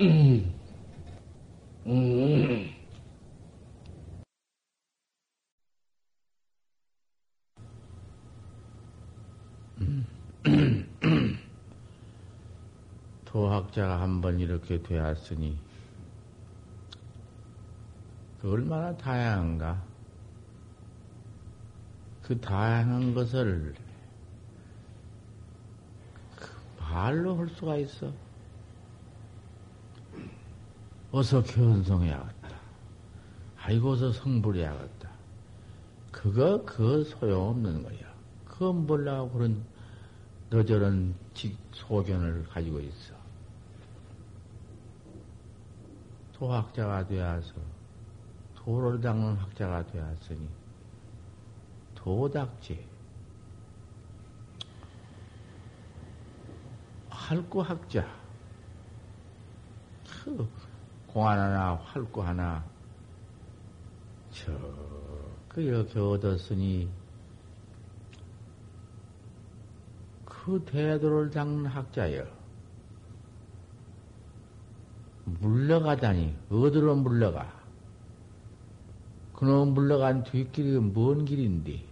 음. 음. 도학자가 한 번 이렇게 되었으니 그 얼마나 다양한가? 그 다양한 것을 그 말로 할 수가 있어. 어서 견성해야겠다. 아이고, 어서 성불해야겠다. 그거, 그거 소용없는 거야. 그건 몰라고 그런 너저런 소견을 가지고 있어. 도학자가 되어서 도를 닦는 학자가 되었으니 도닥지 활구학자 그 공안 하나 활구 하나. 저 그 이렇게 얻었으니 그 대도를 닦는 학자여. 물러가다니, 어디로 물러가? 그놈 물러간 뒷길이 먼 길인데,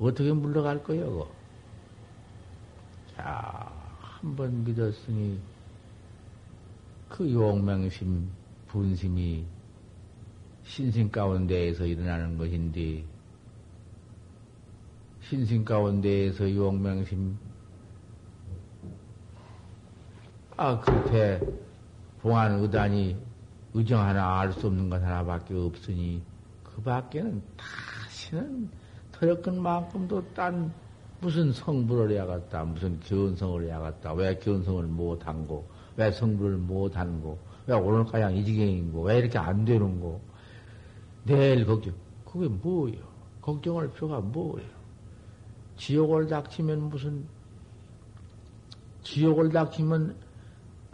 어떻게 물러갈 거요, 자, 한 번 믿었으니, 그 용맹심, 분심이 신심 가운데에서 일어나는 것인데, 신심 가운데에서 용맹심, 아, 그때 공안 의단이 의정 하나 알 수 없는 것 하나밖에 없으니 그 밖에는 다시는 터럭근 만큼도 딴 무슨 성불을 해야겠다, 무슨 견성을 해야겠다, 왜 견성을 못한고, 왜 성불을 못한고, 왜 오늘까지 이 지경인고, 왜 이렇게 안 되는고, 내일 걱정, 그게 뭐예요? 걱정할 필요가 뭐예요? 지옥을 닥치면 무슨, 지옥을 닥치면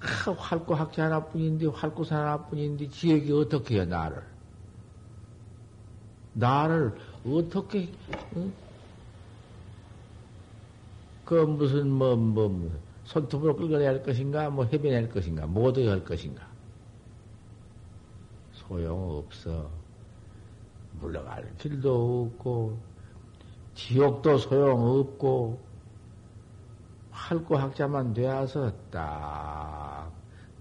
아, 활구 학자 하나뿐인데, 활구사 하나뿐인데, 지역이 어떻게 해요, 나를? 나를 어떻게, 응? 그 무슨, 뭐, 뭐, 뭐 손톱으로 끌어내야 할 것인가, 뭐 해변할 것인가, 모두 할 것인가. 소용없어. 물러갈 길도 없고, 지옥도 소용없고, 활구 학자만 되어서 딱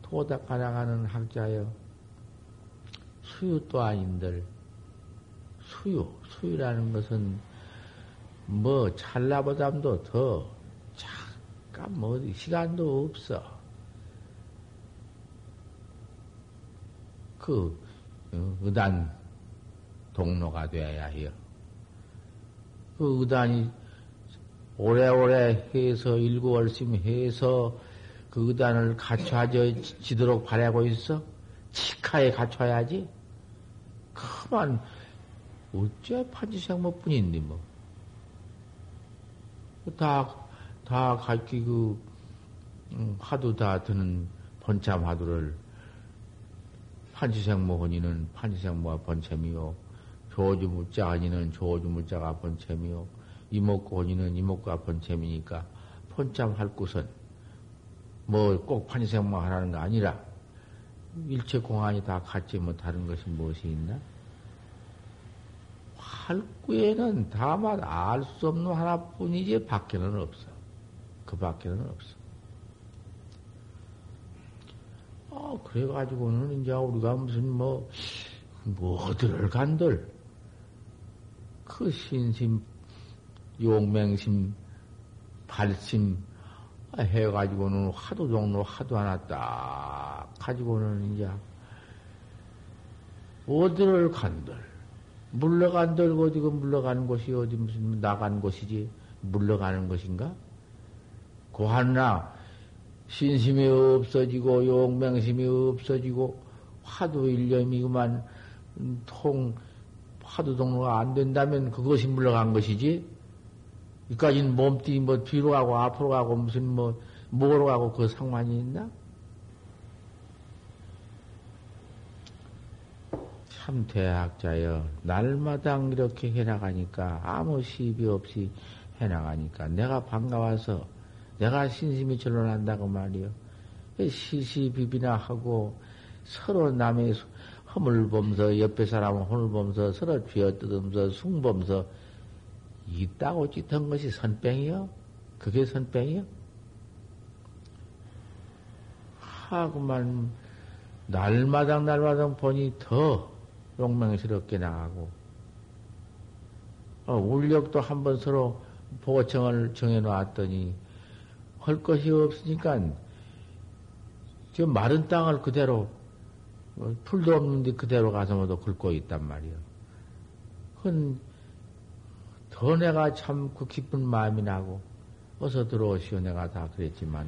도닦아 나가는 학자여. 수유도 아닌들. 수유, 수유라는 것은 뭐 찰나보담도 더 잠깐 뭐 시간도 없어. 그 어, 의단 동로가 되어야 해요. 그 의단이 오래오래 해서 일구월심 해서 그 의단을 갖춰지도록 바라고 있어? 치카에 갖춰야지? 그만, 어째 판지생모 뿐인데, 뭐. 다, 다 각기 그, 음, 화두 다 드는 번참 화두를 판지생모 혼이는 판지생모가 번참이요. 조주무자 아니는 조주무자가 번참이요. 이목구 혼이는 이목구가 본체이니까 폰참 할 곳은 뭐 꼭 판생만 하라는 거 아니라 일체 공안이 다 같지 뭐 다른 것이 무엇이 있나? 활구에는 다만 알 수 없는 하나뿐이지 밖에는 없어. 그 밖에는 없어. 아, 그래가지고는 이제 우리가 무슨 뭐, 뭐들을 간들, 그 신심 용맹심, 발심 해가지고는 화두 종로 화두 하나 딱 가지고는 이제 어디를 간들 물러간들 어디가 물러가는 곳이 어디 무슨 나간 곳이지 물러가는 것인가? 고하나 신심이 없어지고 용맹심이 없어지고 화두 일념이 그만. 통 화두 동로가 안 된다면 그것이 물러간 것이지. 이까지는 몸뚱이 뭐 뒤로 가고 앞으로 가고 무슨 뭐 뭐로 가고 그 상관이 있나? 참 대학자여. 날마다 이렇게 해나가니까 아무 시비 없이 해나가니까. 내가 반가워서 내가 신심이 절로난다고 말이요. 시시비비나 하고 서로 남의 허물 보면서 옆에 사람 허물 보면서 서로 쥐어뜯으면서 숭 보면서 있다고 짓한 것이 선뺑이요? 그게 선뺑이요? 하고만 날마당 날마당 보니 더 용맹스럽게 나가고 어, 울력도 한번 서로 보고청을 정해놓았더니 할 것이 없으니까 저 마른 땅을 그대로 어, 풀도 없는데 그대로 가서 모두 긁고 있단 말이요. 그건 더 내가 참 그 기쁜 마음이 나고 어서 들어오시오 내가 다 그랬지만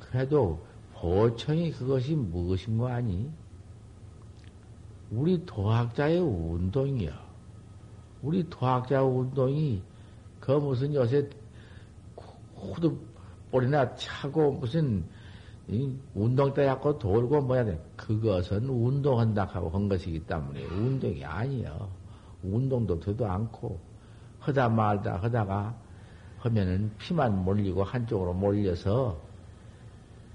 그래도 보청이 그것이 무엇인 거 아니? 우리 도학자의 운동이요. 우리 도학자 운동이 그 무슨 요새 후드 볼이나 차고 무슨 운동 때 갖고 돌고 뭐야 돼. 그것은 운동한다 하고 한 것이기 때문에 운동이 아니요. 운동도 되도 않고 하다 말다 하다가 하면은 피만 몰리고 한쪽으로 몰려서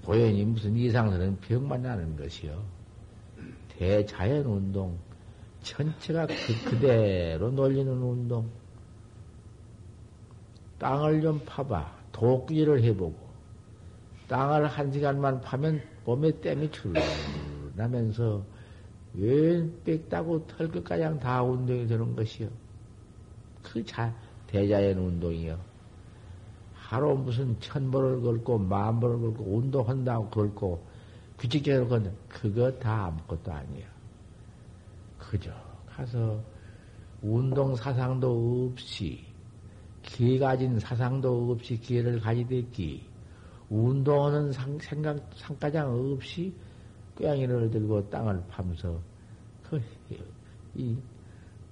고연히 무슨 이상스러운 병만 나는 것이요. 대자연 운동, 전체가 그, 그대로 놀리는 운동. 땅을 좀 파봐. 도끼를 해보고. 땅을 한 시간만 파면 몸에 땀이 출 나면서 웬 빽따고 털 끝가량 다 운동이 되는 것이요. 그 자, 대자연 운동이요. 하루 무슨 천 번을 걸고 만 번을 걸고 운동한다고 걸고 규칙적으로 걷는 그거 다 아무것도 아니야. 그저 가서 운동 사상도 없이 기회 가진 사상도 없이 기회를 가지됐기 운동하는 상, 생각 상가장 없이 꾀양이를 들고 땅을 파면서 그, 이,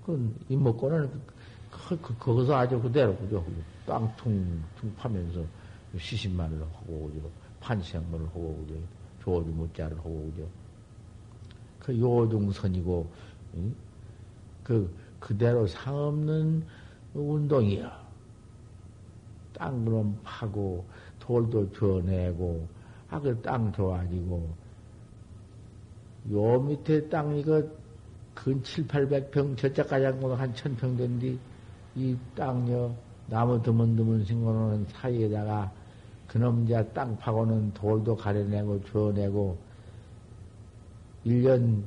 그, 이 먹고는 그, 그, 거기서 아주 그대로 그죠. 땅 퉁, 퉁 파면서 시신만을 하고, 그죠. 판생물을 하고, 그죠. 조주 무자를 하고, 그죠. 그 요동선이고, 응? 그, 그대로 상없는 운동이야. 땅으로 파고, 돌도 줘내고, 아, 그땅 좋아지고, 요 밑에 땅 이거 근 7, 800평, 저짝까지 한 천평 된디, 이 땅요, 나무 드문드문 생겨놓은 사이에다가 그놈 이제 땅 파고는 돌도 가려내고 줘내고, 1년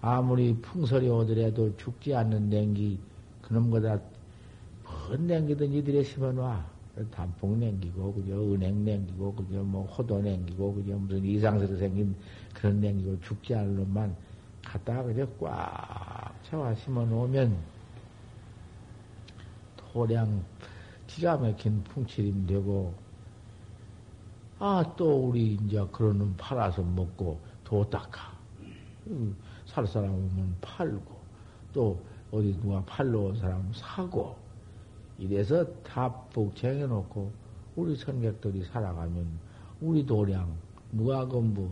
아무리 풍설이 오더라도 죽지 않는 냉기, 그놈 거다 뭔 냉기든 이들에 심어놔. 단풍 냉기고, 그죠? 은행 냉기고, 그죠? 뭐, 호도 냉기고, 그죠? 무슨 이상스러 생긴 그런 냉기고, 죽지 않을 놈만 갖다가 그저 꽉 채워 심어 놓으면, 토량 기가 막힌 풍칠임 되고, 아, 또 우리 이제 그런 놈 팔아서 먹고, 도 닦아. 살 사람 오면 팔고, 또 어디 누가 팔러 온 사람 사고, 이래서 다북 쟁여놓고 우리 선객들이 살아가면 우리 도량 누가 건부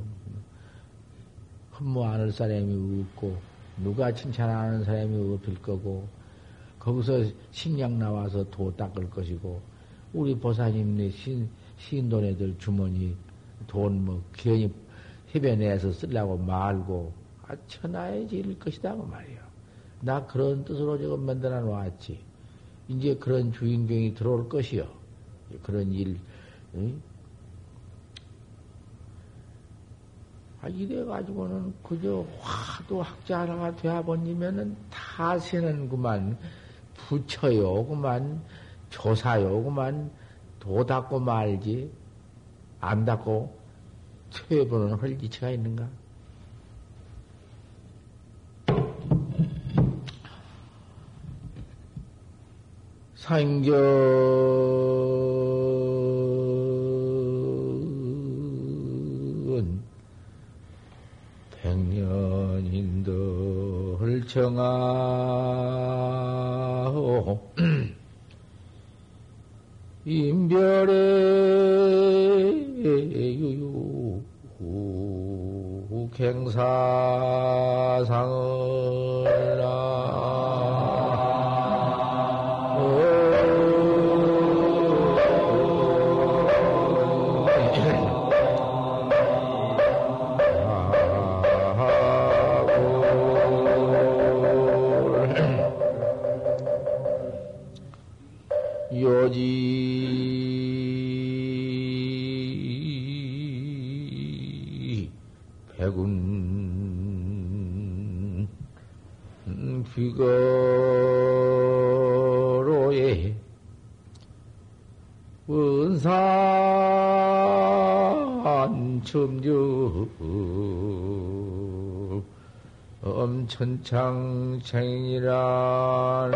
흠모 안할 사람이 없고 누가 칭찬하는 사람이 없을 거고 거기서 식량 나와서 도 닦을 것이고 우리 보사님네 신, 신돈애들 주머니 돈 뭐 괜히 해변에서 쓰려고 말고 아 천하에 지을 것이다 그 말이야. 나 그런 뜻으로 지금 만들어 놓았지. 이제 그런 주인공이 들어올 것이요. 그런 일, 응? 아, 이래가지고는 그저 화도 학자 하나가 되어버리면은 다시는그만 부처요, 그만 조사요, 그만 도 닦고 말지, 안 닦고 퇴보는 헐기치가 있는가? 상견 백년인들 청하오 인별의 유유 갱사상 엄천창생이란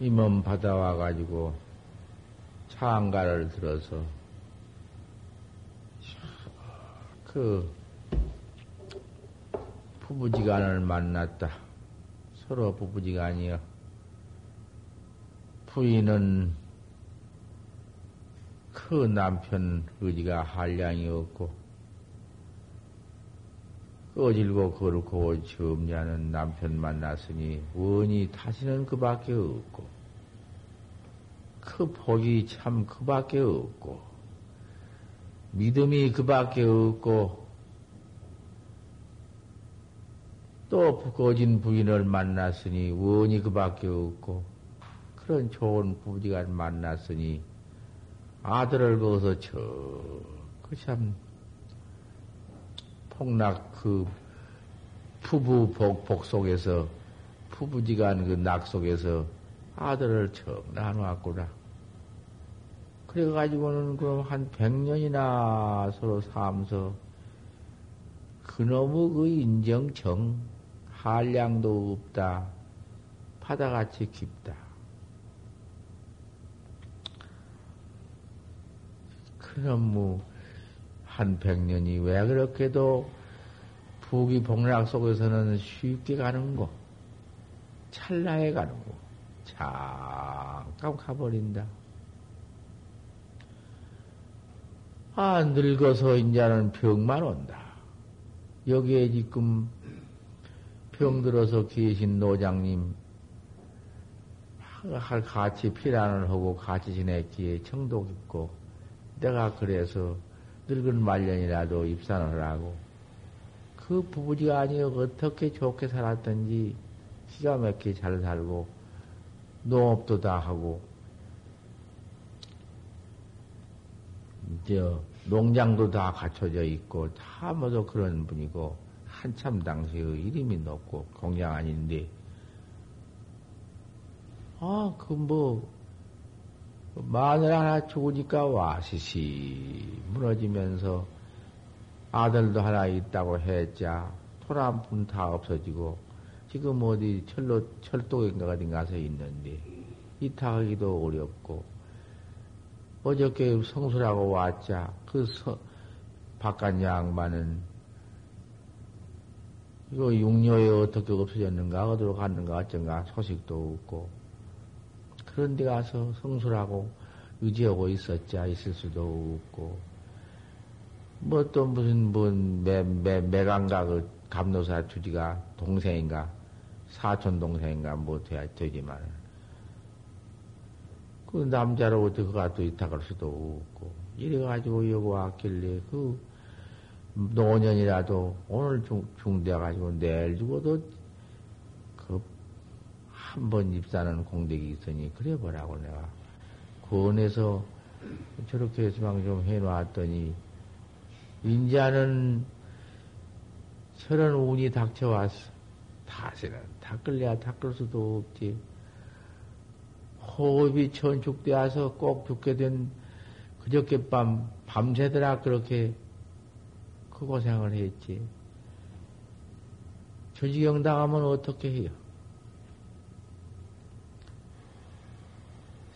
이몸 받아와 가지고 창가를 들어서 그 부부지간을 만났다. 서로 부부지간이여. 부인은 그 남편 의지가 한량이 없고 어질고 거룩고 점잖은 남편 만났으니 원이 다시는 그 밖에 없고 그 복이 참 그 밖에 없고 믿음이 그 밖에 없고 또 거진 부인을 만났으니 원이 그 밖에 없고 그런 좋은 부지가 만났으니 아들을 거기서 저 그 참 폭락 그 부부 복, 복 속에서 부부지간 그 낙 속에서 아들을 척 나눠왔구나. 그래가지고는 그럼 한 백년이나 서로 살면서 그놈의 그 인정정 한량도 없다. 바다같이 깊다. 그놈의 한 백년이 왜 그렇게도 부귀 복락 속에서는 쉽게 가는고, 찰나에 가는고, 잠깐 가버린다. 아, 늙어서 이제는 병만 온다. 여기에 지금 병 들어서 계신 노장님, 같이 피란을 하고 같이 지냈기에 청도 깊고, 내가 그래서 늙은 말년이라도 입산을 하고, 그 부부지가 아니여 어떻게 좋게 살았던지 기가 막히게 잘 살고, 농업도 다 하고, 저 농장도 다 갖춰져 있고 다 모두 그런 분이고 한참 당시의 이름이 높고 공장 아닌데. 아 그 뭐 마늘 하나 죽으니까 와시시 무너지면서 아들도 하나 있다고 했자 토란 분다 없어지고 지금 어디 철로 철도인가 어딘 가서 있는데 이타하기도 어렵고 어저께 성수라고 왔자, 그 서, 바깥 양반은, 이거 육녀에 어떻게 없어졌는가, 어디로 갔는가, 어쩐가, 소식도 없고, 그런 데 가서 성수라고 의지하고 있었자, 있을 수도 없고, 뭐 또 무슨, 뭐, 매, 매, 매강가 그 감노사 주지가 동생인가, 사촌 동생인가, 뭐 돼야 되지만, 그 남자로 어떻게 가도 있다갈 수도 없고, 이래가지고 여기 왔길래, 그, 노년이라도 오늘 중, 중대가지고 내일 죽어도 그, 한 번 입사는 공덕이 있으니, 그래 보라고 내가 권해서 저렇게 해서만 좀 해놓았더니, 인자는 저런 운이 닥쳐왔어. 다시는 닦을래야 닦을 수도 없지. 호흡이 천축되어서 꼭 죽게 된 그저께 밤, 밤새더라 그렇게 그 고생을 했지. 저지경 당하면 어떻게 해요?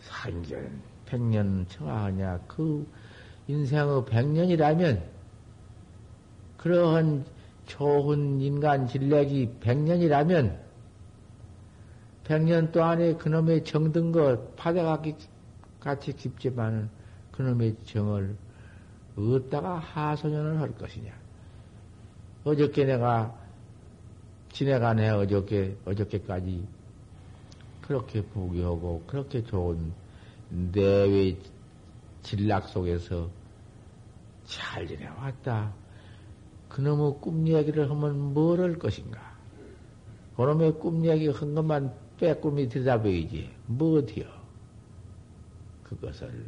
산전, 백년 청하하냐. 그 인생의 백년이라면, 그러한 좋은 인간 진력이 백년이라면, 백년 동안에 그놈의 정든 것, 파대가 같이 깊지만은 그놈의 정을 어디다가 하소연을 할 것이냐. 어저께 내가 지내간 해 어저께, 어저께까지 그렇게 부귀하고 그렇게 좋은 내외 진락 속에서 잘 지내왔다. 그놈의 꿈 얘기를 하면 뭘 할 것인가? 그놈의 꿈 얘기 한 것만 빼꿈이 들여다보이지. 뭐 어디요? 그것을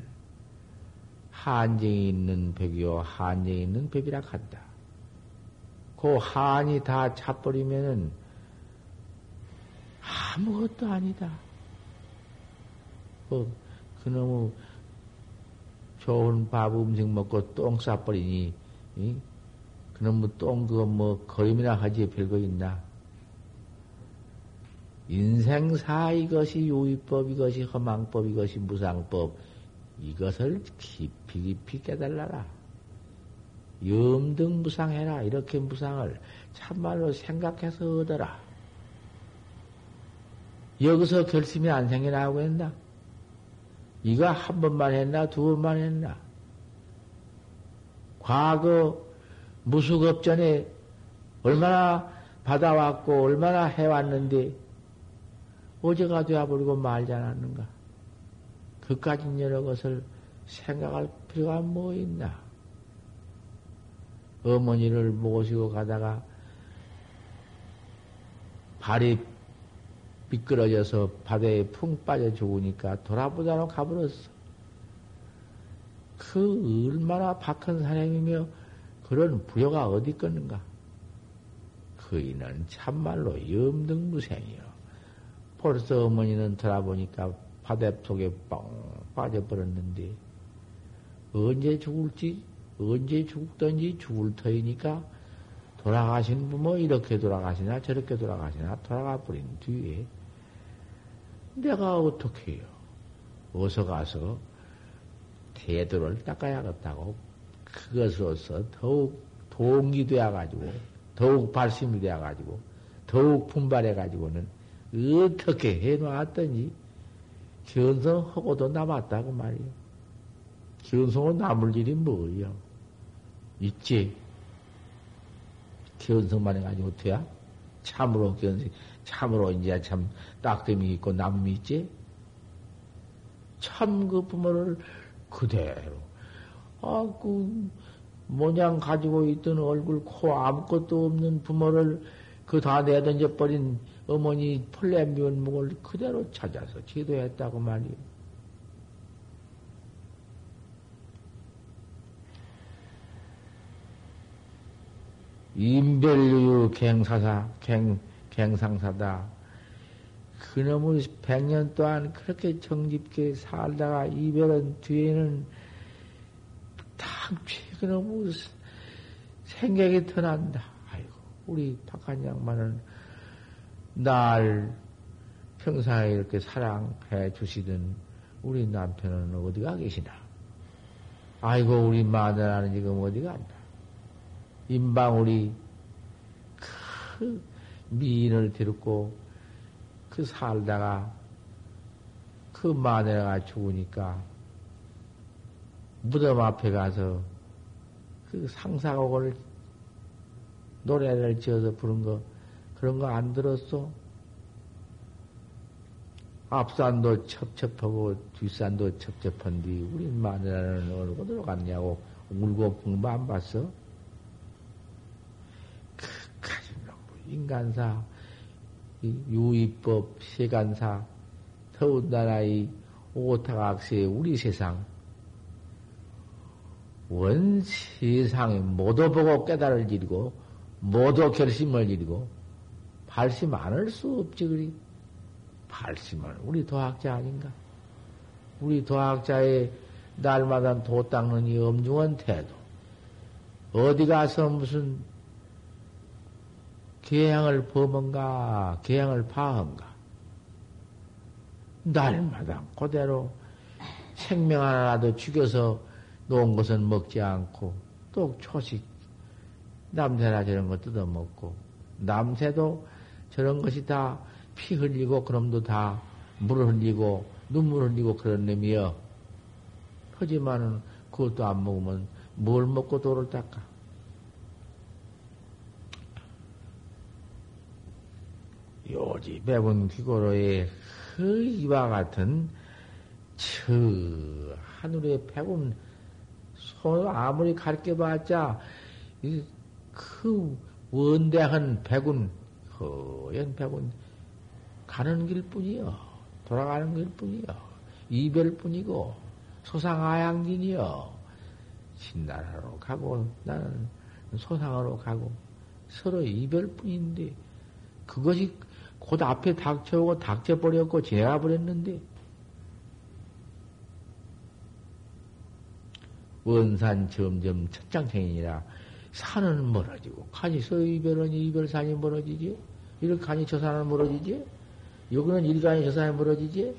한정이 있는 벽이요, 한정이 있는 벽이라 한다. 그 한이 다 차버리면은 아무것도 아니다. 그, 그놈의 좋은 밥 음식 먹고 똥 싸버리니, 이? 그놈의 똥 그거 뭐 거림이나 하지 별거 있나? 인생사 이것이 요의법, 이것이 허망법, 이것이 무상법, 이것을 깊이 깊이 깨달라라. 염등 무상해라. 이렇게 무상을 참말로 생각해서 얻어라. 여기서 결심이 안 생겨나고 했나? 이거 한 번만 했나? 두 번만 했나? 과거 무수급전에 얼마나 받아왔고 얼마나 해왔는데 어제가 되어버리고 말지 않았는가? 그까지 여러 것을 생각할 필요가 뭐 있나? 어머니를 모시고 가다가 발이 미끄러져서 바다에 풍 빠져 죽으니까 돌아보자로 가버렸어. 그 얼마나 박한 사람이며 그런 부여가 어디 있겠는가? 그이는 참말로 염등무생이요. 벌써 어머니는 돌아보니까 바다 속에 뻥 빠져버렸는데 언제 죽을지 언제 죽든지 죽을 터이니까 돌아가신 부모 이렇게 돌아가시나 저렇게 돌아가시나 돌아가 버린 뒤에 내가 어떻게 해요? 어서 가서 태도를 닦아야겠다고 그것으로서 더욱 동기 되어가지고 더욱 발심이 되어가지고 더욱 분발해가지고는 어떻게 해놓았더니 견성하고도 남았다고 말이요. 견성은 남을 일이 뭐요? 있지. 견성만 해가지고 돼야? 참으로 견성, 참으로 이제 참 딱됨이 있고 남음이 있지? 참 그 부모를 그대로, 아, 그, 모양 가지고 있던 얼굴, 코 아무것도 없는 부모를 그 다 내던져 버린 어머니 폴레 면목을 그대로 찾아서 지도했다고 말이요. 인별유 갱사사, 갱, 갱상사다. 그놈의 백년 동안 그렇게 정집게 살다가 이별한 뒤에는 당최 그놈의 생각이 터난다. 아이고, 우리 박한 양반은 날 평상에 이렇게 사랑해 주시던 우리 남편은 어디가 계시나? 아이고, 우리 마누라는 지금 어디 간다? 임방울이 그 미인을 데리고 그 살다가 그 마누라가 죽으니까 무덤 앞에 가서 그 상사곡을 노래를 지어서 부른 거 그런 거 안 들었어? 앞산도 첩첩하고 뒷산도 첩첩한디 우리 마누라는 어디로 들어갔냐고 울고 붕도 안 봤어? 그까지 놈 인간사 유의법 세간사 더군다나 이 오타각세 우리 세상 원 세상에 모두 보고 깨달을 일이고 모두 결심을 일이고 발심 안 할 수 없지, 그리. 발심을, 우리 도학자 아닌가? 우리 도학자의 날마다 도 닦는 이 엄중한 태도. 어디 가서 무슨 계양을 범한가, 계양을 파한가. 날마다 그대로 생명 하나라도 죽여서 놓은 것은 먹지 않고, 또 초식, 남새나 저런 거 뜯어먹고, 남새도 저런 것이 다 피 흘리고 그럼도 다 물을 흘리고 눈물 흘리고 그런 놈이여. 하지만은 그것도 안 먹으면 뭘 먹고 돌을 닦아? 고지배분 귀고로의 그 이와 같은 저 하늘의 백운 손 아무리 가르쳐봤자 그 원대한 백운 허연 백운 가는 길 뿐이요. 돌아가는 길 뿐이요. 이별 뿐이고 소상아양진이요. 신나라로 가고 나는 소상으로 가고 서로 이별 뿐인데 그것이 곧 앞에 닥쳐오고 닥쳐버렸고 지나가 버렸는데 원산 점점 첫장생이니라 산은 멀어지고 가니 서이별은 이별산이 멀어지지. 이 가니 저 산은 멀어지지 여기는 저 산이 멀어지지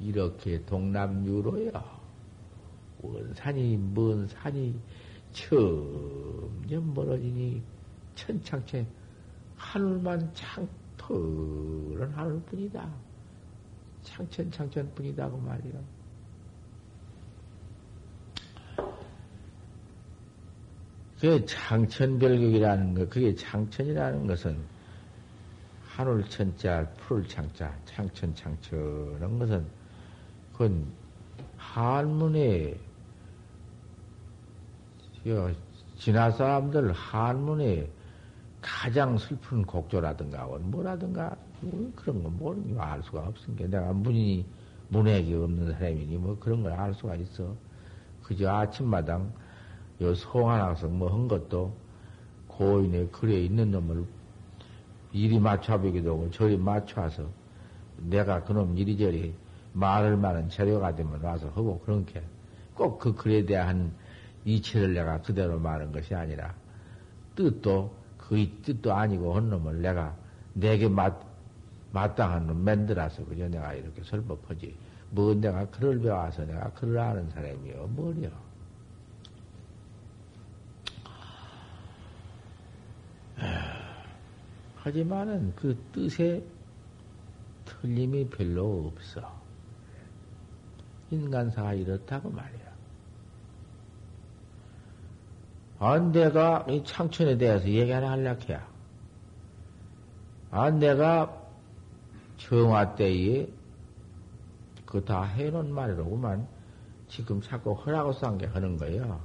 이렇게 동남유로야 원산이 먼 산이 점점 멀어지니 천창체 하늘만 창터른 하늘뿐이다. 창천 창천뿐이다 그 말이야. 그 창천별격이라는 것, 그게 창천이라는 것은 하늘 천자, 푸를 창자, 창천 창천한 것은 그건 한문에 진화 사람들 한문에 가장 슬픈 곡조라든가 뭐라든가 뭐 그런 거 모르는 알 수가 없으니까 내가 문이 문액이 없는 사람이니 뭐 그런 걸 알 수가 있어. 그저 아침마당 요 송하나서 뭐한 것도 고인의 글에 있는 놈을 이리 맞춰보기도 하고 저리 맞춰서 내가 그놈 이리저리 말을 많은 재료가 되면 와서 하고 그런 게꼭 그 글에 대한 이치를 내가 그대로 말한 것이 아니라 뜻도 그의 뜻도 아니고 한 놈을 내가 내게 맞, 마땅한 놈 만들어서 그저 내가 이렇게 설법하지. 뭐 내가 글을 배워서 내가 글을 아는 사람이요. 뭐려. 하지만은 그 뜻에 틀림이 별로 없어. 인간사가 이렇다고 말이야. 아, 내가 이 창천에 대해서 얘기 하나 하려고 해야. 아, 내가 정화 때에 그 다 해놓은 말이로구만. 지금 자꾸 허라고 싼 게 하는 거예요.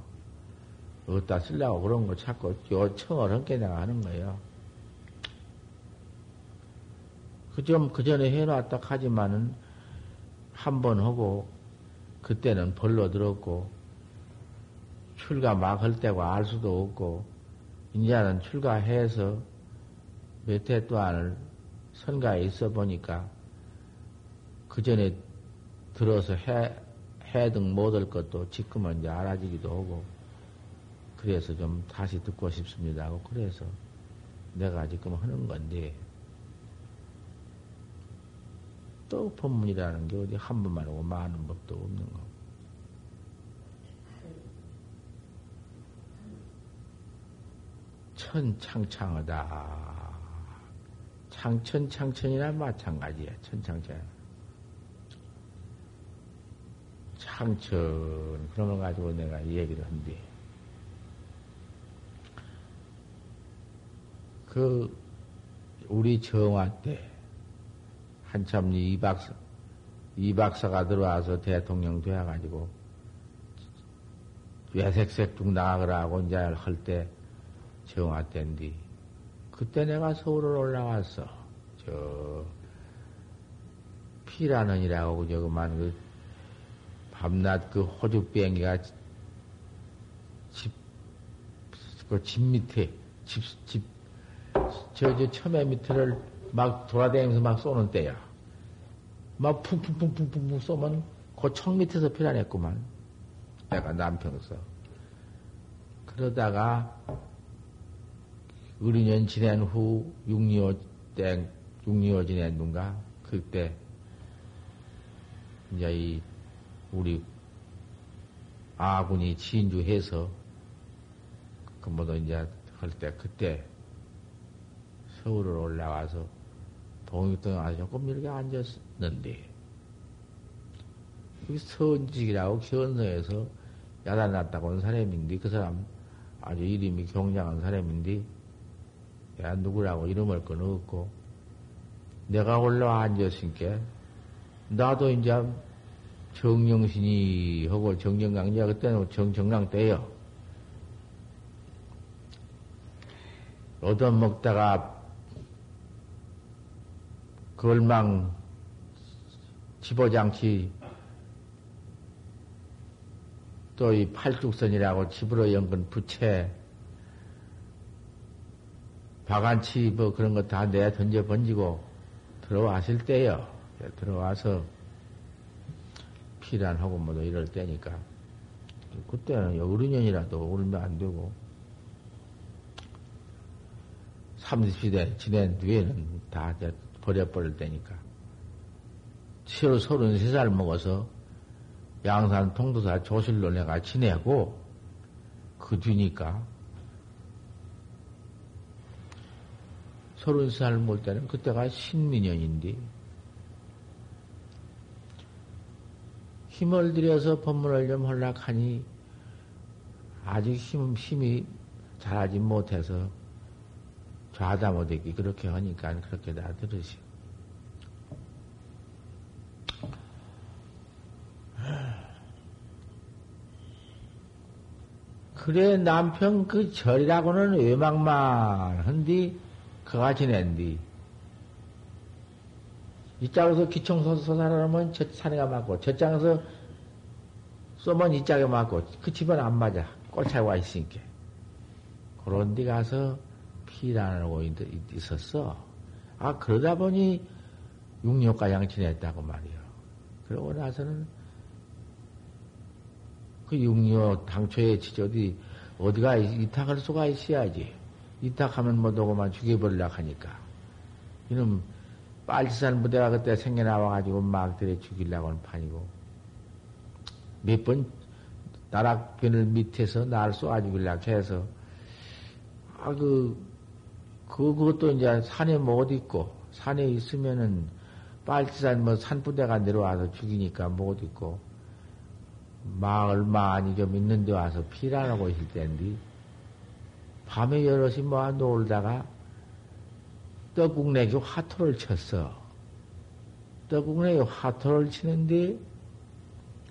어디다 쓰려고 그런 거 자꾸 요청을 한게 내가 하는 거예요. 그 좀, 그 전에 해놨다 하지만은 한 번 하고, 그때는 벌로 들었고, 출가 막 할 때고 알 수도 없고, 이제는 출가해서 몇 해 동안을 선가에 있어 보니까 그 전에 들어서 해, 해등 못할 것도 지금은 이제 알아지기도 하고, 그래서 좀 다시 듣고 싶습니다 하고, 그래서 내가 지금 하는 건데, 또 법문이라는 게 어디 한 번만 하고 많은 법도 없는 거. 천창창하다. 창천창천이나 마찬가지야, 천창천. 창천, 그런 걸 가지고 내가 이 얘기를 한대. 그, 우리 정화 때, 한참 이 박사, 이 박사가 들어와서 대통령 되어가지고, 외색색 쭉 나가라고 이제 할 때, 정화 때인데, 그때 내가 서울을 올라왔어. 저, 피라는 이라고, 저그만, 그, 밤낮 그 호주 비행기가 집, 그집 밑에, 집, 집, 저, 저 처매 밑에를 막 돌아다니면서 막 쏘는 때야. 막 쿵쿵쿵쿵쿵쿵 쏘면 그청 밑에서 피난했구만. 내가 남평서. 그러다가 의리년 지낸 후 625 땡, 625 지냈는가? 그때 이제 이 우리 아군이 진주해서 그 뭐도 이제 할 때 그때 서울을 올라와서 와서 조금 이렇게 앉았는데 여기 선직이라고 현성에서 야단났다고 온 사람인데 그 사람 아주 이름이 경장한 사람인데 야 누구라고 이름을 건 없고 내가 올라와 앉았으니까 나도 이제 정령신이 하고 정정강자 그때는 정정랑 때요. 얻어먹다가 걸망 집어장치 또 이 팔뚝선이라고 집으로 연근 부채 바간치 뭐 그런 거 다 내야 던져 번지고 들어왔을 때요. 들어와서 피란하고 뭐도 이럴 때니까 그때는 어른년이라도 울면 안 되고 30시대 지낸 뒤에는 다 버려버릴 때니까. 치로 33살 먹어서 양산 통도사 조실로 내가 지내고 그 뒤니까 30살 먹을 때는 그때가 신민년인데 힘을 들여서 법문을 좀 하려하니 아직 힘, 힘이 잘하지 못해서 좌다 못했기? 그렇게 하니까 그렇게 다 들으시. 그래 남편 그 절이라고는 외망만 한디? 그가 지낸디. 이짝에서 살아나면 저 산에가 맞고 저짝에서 쏘면 이짝에 맞고 그 집은 안 맞아. 꼴차에 와 있으니까 그런 데 가서 피라고 있었어. 아, 그러다 보니 육녀가양 지냈다고 말이요. 그러고 나서는 그 육녀 당초에 지저디 어디가 이탁할 수가 있어야지. 이탁하면 못오고만 죽여버리려 하니까. 이놈 빨치산 부대가 그때 생겨나와가지고 막 들여 죽이려고 하는 판이고. 몇 번 나락변을 밑에서 날 쏘아 죽이려고 해서 아, 그, 그, 그것도 이제 산에 못 있고, 산에 있으면은 빨치산 뭐 산부대가 내려와서 죽이니까 못 있고, 마을 많이 좀 있는 데 와서 피라하고 있을 때인데, 밤에 여럿이 모아 놀다가 떡국 내기 화토를 쳤어. 떡국 내기 화토를 치는데,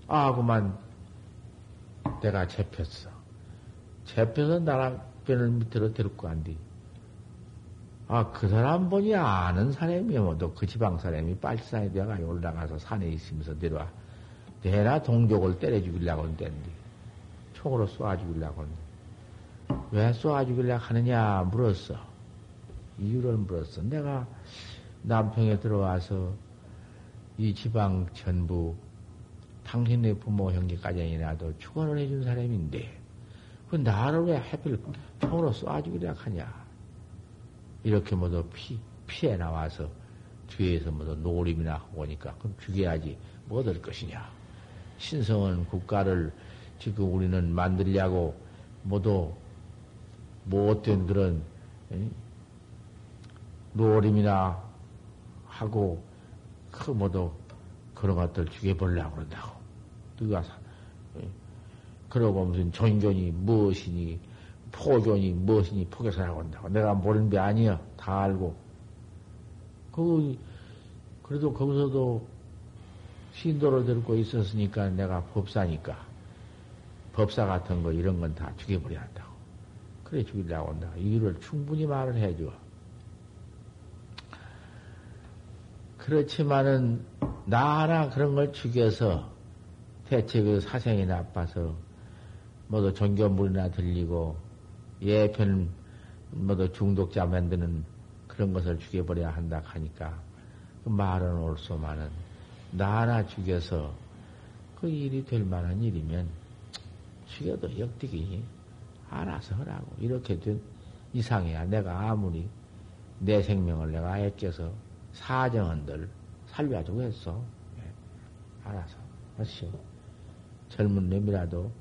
아, 그만 내가 잡혔어. 잡혀서 나랑 뼈를 밑으로 데리고 간뒤 아, 그 사람 보니 아는 사람이 뭐또 그 지방 사람이 빨치산에 내가 올라가서 산에 있으면서 내려와. 내나 동족을 때려 죽이려고 한다는데. 총으로 쏘아 죽이려고 하는데. 왜 쏘아 죽이려고 하느냐 물었어. 이유를 물었어. 내가 남평에 들어와서 이 지방 전부 당신네 부모 형제까지이라도 축원을 해준 사람인데, 그 나를 왜 하필 총으로 쏘아 죽이려고 하냐. 이렇게 모두 피, 피해 나와서 뒤에서 모두 노림이나 오니까 그럼 죽여야지 뭐될 것이냐. 신성한 국가를 지금 우리는 만들려고 모두 못된 그런 노림이나 하고 그 모두 그런 것들 죽여버리려고 그런다고. 누가 그러고 무슨 종견이 무엇이니 포존이 무엇이니 포개사라고 한다고. 내가 모르는 게 아니야. 다 알고. 그, 그래도 거기서도 신도를 들고 있었으니까 내가 법사니까. 법사 같은 거 이런 건 다 죽여버려야 한다고. 그래 죽이려고 한다. 이유를 충분히 말을 해줘. 그렇지만은 나 하나 그런 걸 죽여서 대체 그 사생이 나빠서 모두 종교물이나 들리고 예편 뭐도 중독자 만드는 그런 것을 죽여버려야 한다 하니까 그 말은 옳소만은 나 하나 죽여서 그 일이 될 만한 일이면 죽여도 역득이 알아서 하라고 이렇게 된 이상해야 내가 아무리 내 생명을 내가 아껴서 사정한들 살려주고 했어. 네. 알아서 하시오. 젊은 놈이라도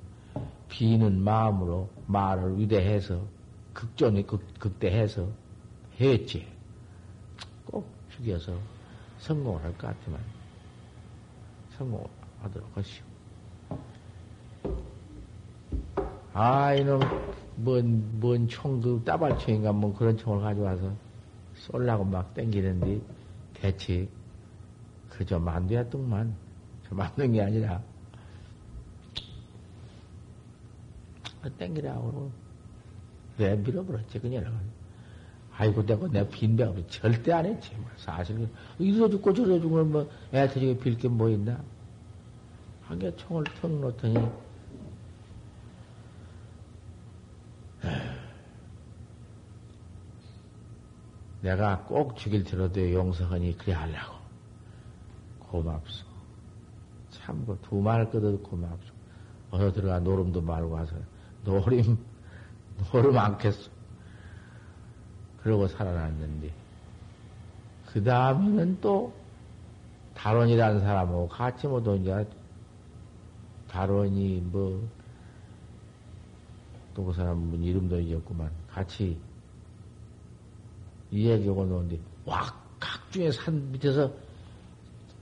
비는 마음으로 말을 위대해서 극존이 극, 극대해서 했지. 꼭 죽여서 성공을 할 것 같지만 성공을 하도록 하시오. 아, 이놈, 뭔, 뭔 총, 그, 따발총인가, 뭐 그런 총을 가져와서 쏠라고 막 땡기는데, 대체 그저 만두야 뚱만 저 만든 게 아니라 땡기라고 내 밀어버렸지 그냥 아이고 내가 내 빈배가 절대 안 했지 뭐 사실은 이러 죽고 저러 죽으면 뭐 애터지게 빌 게 뭐 있나 한개 총을 턱 놓더니 내가 꼭 죽일 테라도 용서하니 그래 하려고. 고맙소. 참, 그두말 끄도 고맙소. 어서 들어가 노름도 말고 와서 노름, 노름 않겠소. 그러고 살아났는데, 그 다음에는 또, 다론이라는 사람하고 같이 못 오니까, 다론이 뭐, 또 그 사람 뭐 이름도 잊었구만. 같이 이야기하고 노는데, 와, 각중의 산 밑에서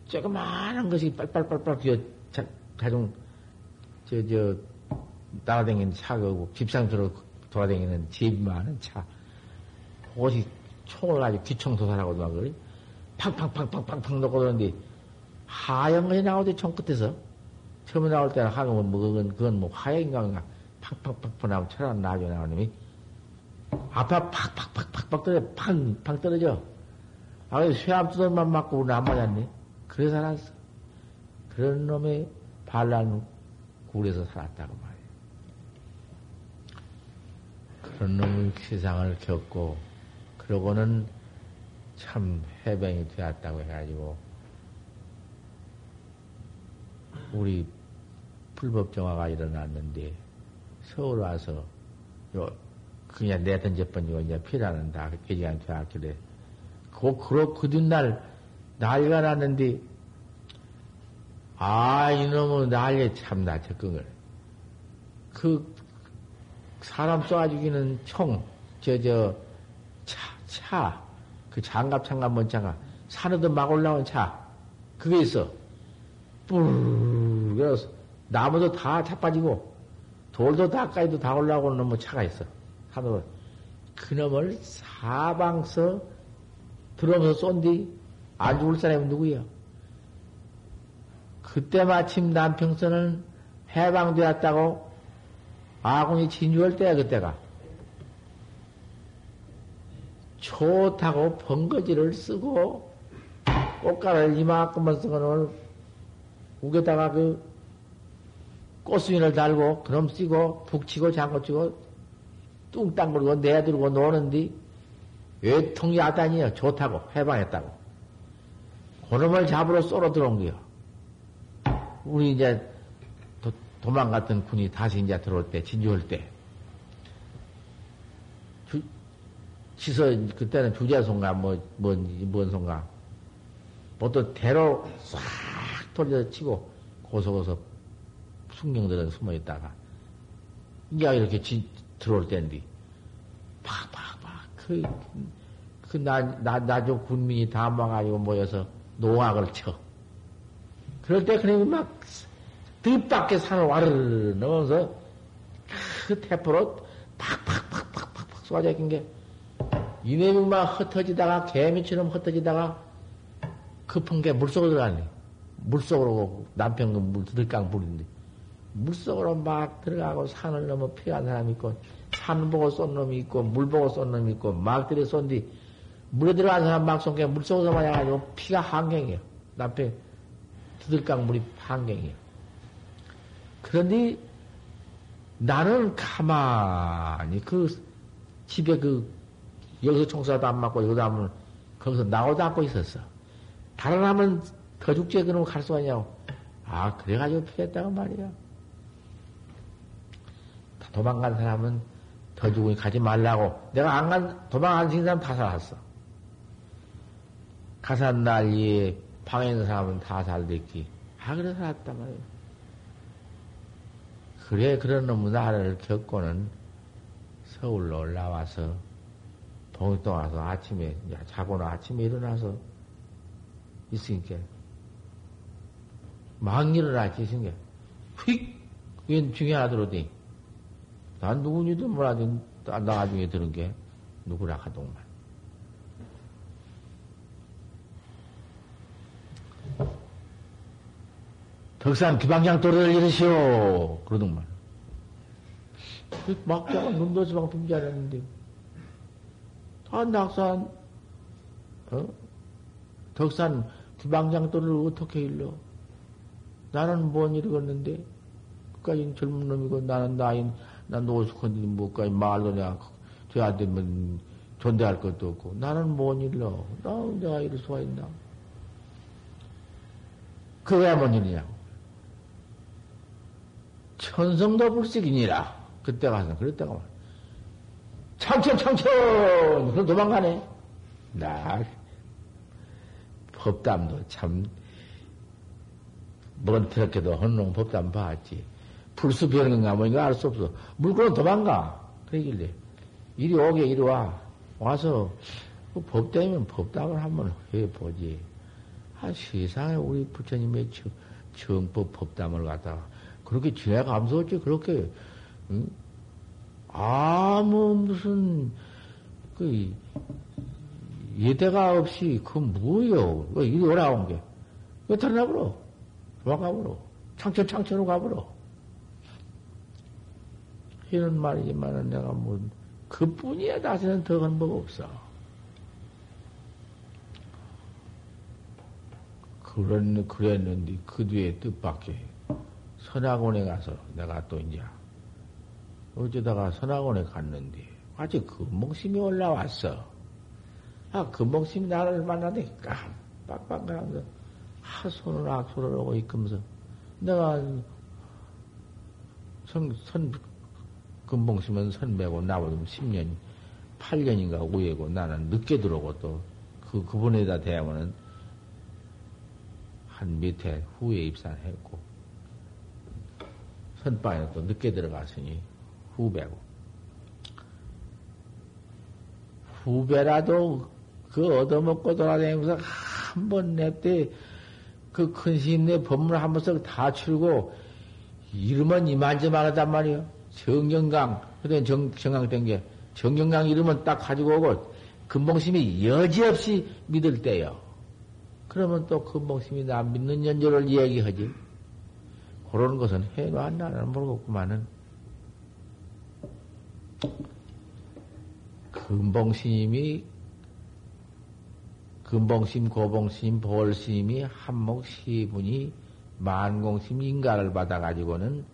조그마한 것이 빨빨빨빨 기어, 자, 자중, 저, 저, 따라다니는 차가고, 집상처럼 돌아다니는 집 많은 차. 그것이 총을 가지고 귀청소사라고 막 그래. 팡팡팡팡팡팡 놓고 그러는데, 하얀 것이 나오대, 총 끝에서. 처음에 나올 때는 하얀 건 뭐, 그건, 그건 뭐 화약인가, 팡팡팡팡 나오고, 철안 나중에 나오는 놈이. 앞에 팍팍팍팍팍 떨어져, 팡 팡 떨어져. 아, 쇠암 두들만 맞고 안 맞았네. 그래서 살았어. 그런 놈의 반란 굴에서 살았다고 말이야. 그런 놈의 세상을 겪고, 그러고는 참 해병이 되었다고 해가지고, 우리 불법정화가 일어났는데, 서울 와서, 요, 그냥 내던져 번지고 이제 피라는 다 계지가 되었길래 그 그러 그 뒷날 난리가 났는데 아 이놈은 난리에 참나 적응을. 그 사람 쏘아 죽이는 총 저 저 차 차 그 장갑 장갑 뭔 차가 산에도 막 올라온 차 그게 있어 뿔 그래서 나무도 다 자빠지고 돌도 다 까지도 다 올라오는 놈의 차가 있어. 하늘 그놈을 사방서 들어오면서 쏜 뒤 안 죽을 사람이 누구야? 그때 마침 남평선은 해방되었다고 아군이 진주할 때야 그때가 좋다고 번거지를 쓰고 꽃가를 이만큼만 쓰고 오늘 우에다가 그 꽃수인을 달고 그놈 쓰고 북치고 장구치고 뚱땅 거리고 내들고 노는데 외통 야단이요. 좋다고 해방했다고. 그놈을 잡으러 쏘러 들어온 거요. 우리 이제 도, 도망갔던 군이 다시 이제 들어올 때, 진주할 때. 주, 지서, 그때는 주제송가, 뭐, 뭔, 뭔 송가. 보통 대로 싹 돌려서 치고, 고속어서 순경들은 숨어 있다가, 이게 이렇게 지, 들어올 때인데, 팍 팍 팍, 그, 그, 나, 나, 나조 군민이 다 모아가지고 모여서 노악을 쳐. 그럴 때 그놈이 막, 뜻밖의 산을 와르르 넣어서, 그 태포로 팍팍팍팍팍팍 있긴 게, 이놈이 막 흩어지다가, 개미처럼 흩어지다가, 급한 게 물속으로 들어가네. 물속으로 남편 물, 들강 물인데. 물속으로 막 들어가고 산을 넘어 피한 사람이 있고, 산 보고 쏜 놈이 있고, 물 보고 쏜 놈이 있고, 막 들여 쏜 뒤, 물에 들어간 사람 막 쏜 게 물속에서 맞아가지고 피가 한경이에요. 남편 두들강 물이 한경이에요. 그런데 나는 가만히 그 집에 그, 여기서 총사도 안 맞고, 안 맞고, 거기서 나오도 않고 있었어. 다른 하면 더 죽지, 그놈 갈 수가 있냐고. 아, 그래가지고 피했다고 말이야. 도망간 사람은 더 죽으니 가지 말라고. 내가 안 간, 도망 안친 사람 다 살았어. 가산 날이 방에 있는 사람은 다 살됐기. 아, 그래 살았단 말이야. 그래, 그런 놈의 나를 겪고는 서울로 올라와서, 동동 와서 아침에, 야, 자고는 아침에 일어나서 있으니까, 막 일어나지, 있으니까, 휙! 들어오더니, 난 누구니도 몰라도 나중에 들은 게 누구라 하동만. 덕산 기방장 도를 이르시오. 그러더만. 막자가 눈도 지방 빙지 않았는데. 다 낙산, 어? 덕산 기방장 도를 어떻게 일러? 나는 뭔 일이겠는데? 그까지 젊은 놈이고 나는 나인, 난 노숙한데 뭐까지 말도 내가 저한테 뭐 존대할 것도 없고 나는 뭔 일러? 나 내가 이럴 수가 있나? 그거야 뭔 일이냐고. 천성도 불식이니라. 그때 가서 그랬다가 말. 창천 창천 그럼 도망가네. 나 법담도 참 먼트럽게도 헌농 법담 봤지. 불수 변는가 뭐인가 알 수 없어. 물건은 도망가. 그러길래 이리 오게 이리 와. 와서 그 법담이면 법담을 한번 해보지. 아 세상에 우리 부처님의 정법 법담을 갖다가 그렇게 지나가면서 어찌 그렇게, 응? 아무 무슨, 그, 예대가 없이, 그 뭐요? 그 이리 오라온 게. 왜 달라버려? 도망가버려. 창천, 창천으로 가버려. 이런 말이지만은 내가 뭐, 그 뿐이야. 다시는 더한 법 없어. 그런, 그랬는데, 그 뒤에 뜻밖에. 선악원에 가서 내가 또 이제 어쩌다가 선악원에 갔는데 아직 금목심이 올라왔어. 아, 금목심이 나를 만나더니 깜빡빡하면서 하손을 악소를 하고 있으면서 내가 선, 선, 금봉심은 선배고 나보다 10년, 8년인가 우회고 나는 늦게 들어오고 또 그, 그분에다 대하면은 한 밑에 후에 입산했고 선방에 또 늦게 들어갔으니 후배고. 후배라도 그 얻어먹고 돌아다니면서 한 번 냅대 그 큰 스님네 법문 한 번씩 다 치르고 이름은 이만저만 하단 말이요. 정경강, 그때 정, 정강된 게 정경강 이름은 딱 가지고 오고 금봉심이 여지없이 믿을 때요. 그러면 또 금봉심이 나 믿는 연조를 이야기하지. 그런 것은 해놔나는 모르겠구만은. 금봉스님이, 금봉심, 고봉심, 보월스님이 한목 시분이 만공심 인가를 받아가지고는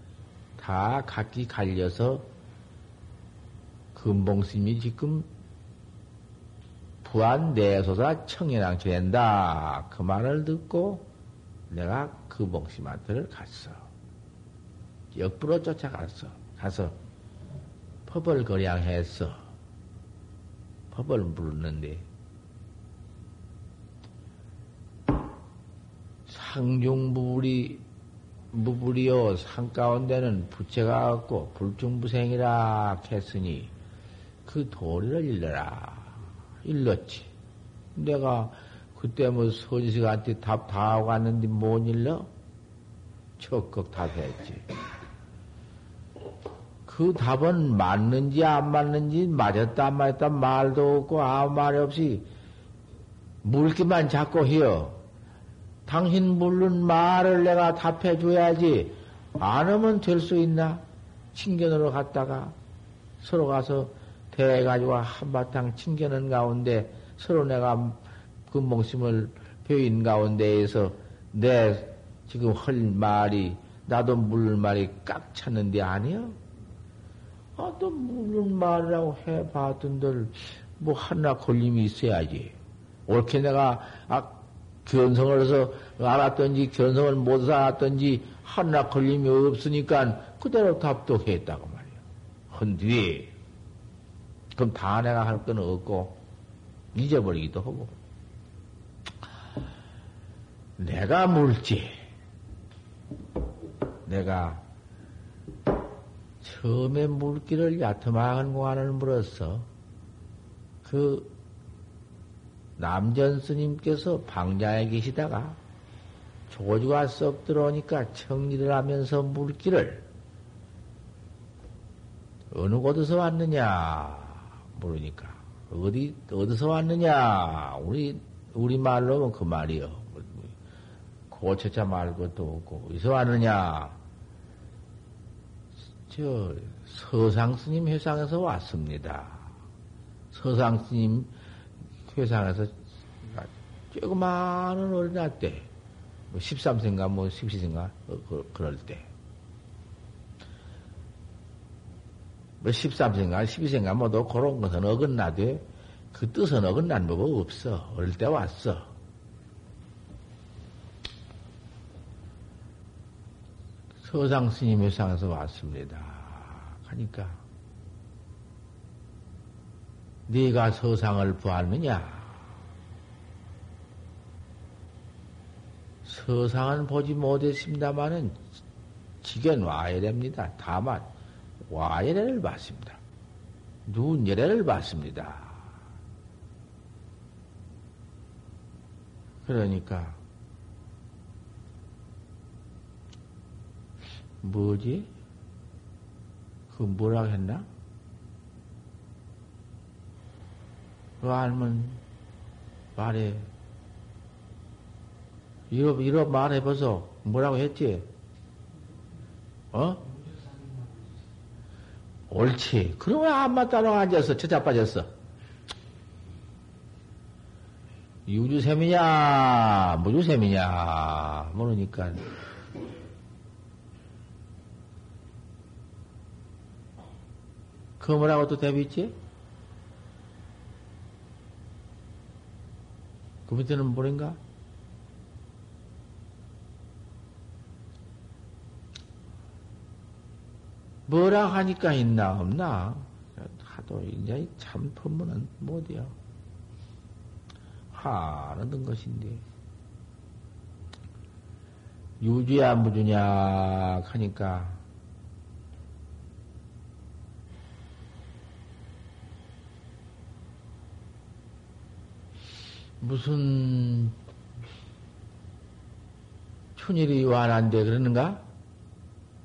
다 각기 갈려서 금봉스님이 지금 부안 내소사 청해랑 지낸다. 그 말을 듣고 내가 금봉심한테를 갔어. 역부로 쫓아갔어. 가서 법을 거량 했어. 법을 물었는데 상중무불이 무불이요 상 가운데는 부채가 없고 불중부생이라 했으니 그 도리를 일러라 일렀지. 내가 그때 뭐 선식한테 답 다 하고 왔는데 못 일러? 적극 답했지. 그 답은 맞는지 안 맞는지 맞았다 안 맞았다 말도 없고 아무 말이 없이 물기만 잡고 해요. 당신 물른 말을 내가 답해 줘야지. 안 하면 될 수 있나? 친견으로 갔다가 서로 가서 대가지고 한바탕 친견은 가운데 서로 내가 그 목심을 배인 가운데에서 내 지금 할 말이 나도 물을 말이 깍 찼는데 아니요? 아, 또 무슨 말이라고 해봤던들, 뭐, 하나 걸림이 있어야지. 옳게 내가, 아, 견성을 해서 알았던지, 견성을 못 알았던지, 하나 걸림이 없으니까, 그대로 답독했다고 말이야. 헌 뒤에. 그럼 다 내가 할 건 없고, 잊어버리기도 하고. 내가 물지. 내가 처음에 물기를 야트막한 공안을 물었어. 그 남전 스님께서 방자에 계시다가 조주가 썩 들어오니까 청리를 하면서 물기를 어느 곳에서 왔느냐 모르니까 어디 어디서 왔느냐 우리 우리 말로 그 말이요. 고쳐자 말 것도 없고, 어디서 왔느냐? 저, 서상 스님 회상에서 왔습니다. 서상 스님 회상에서 조그마한 어린아 때, 뭐 13세인가, 뭐 14세인가, 어, 그, 그럴 때. 뭐 13세인가, 12세인가, 뭐도 그런 것은 어긋나되, 그 뜻은 어긋난 법은 없어. 어릴 때 왔어. 서상 스님 의 상에서 왔습니다. 하니까 네가 서상을 보았느냐? 서상은 보지 못했습니다마는 지견 와예랍니다. 다만 와예를 봤습니다. 눈 예래를 봤습니다. 그러니까 뭐지? 그 뭐라 했나? 그 알면 말해. 이러, 이러 말해봐서 뭐라고 했지? 어? 옳지. 그러면 안마 따로 앉아서 쳐자빠졌어. 유주셈이냐, 무주셈이냐, 모르니까. 그 뭐라고 또 있지? 그 밑에는 뭐인가? 뭐라 하니까 있나 없나? 하도 이제 참 법문은 못이야. 하는 것인데. 유주야 무주냐 하니까 무슨 춘일이 완한데 그러는가?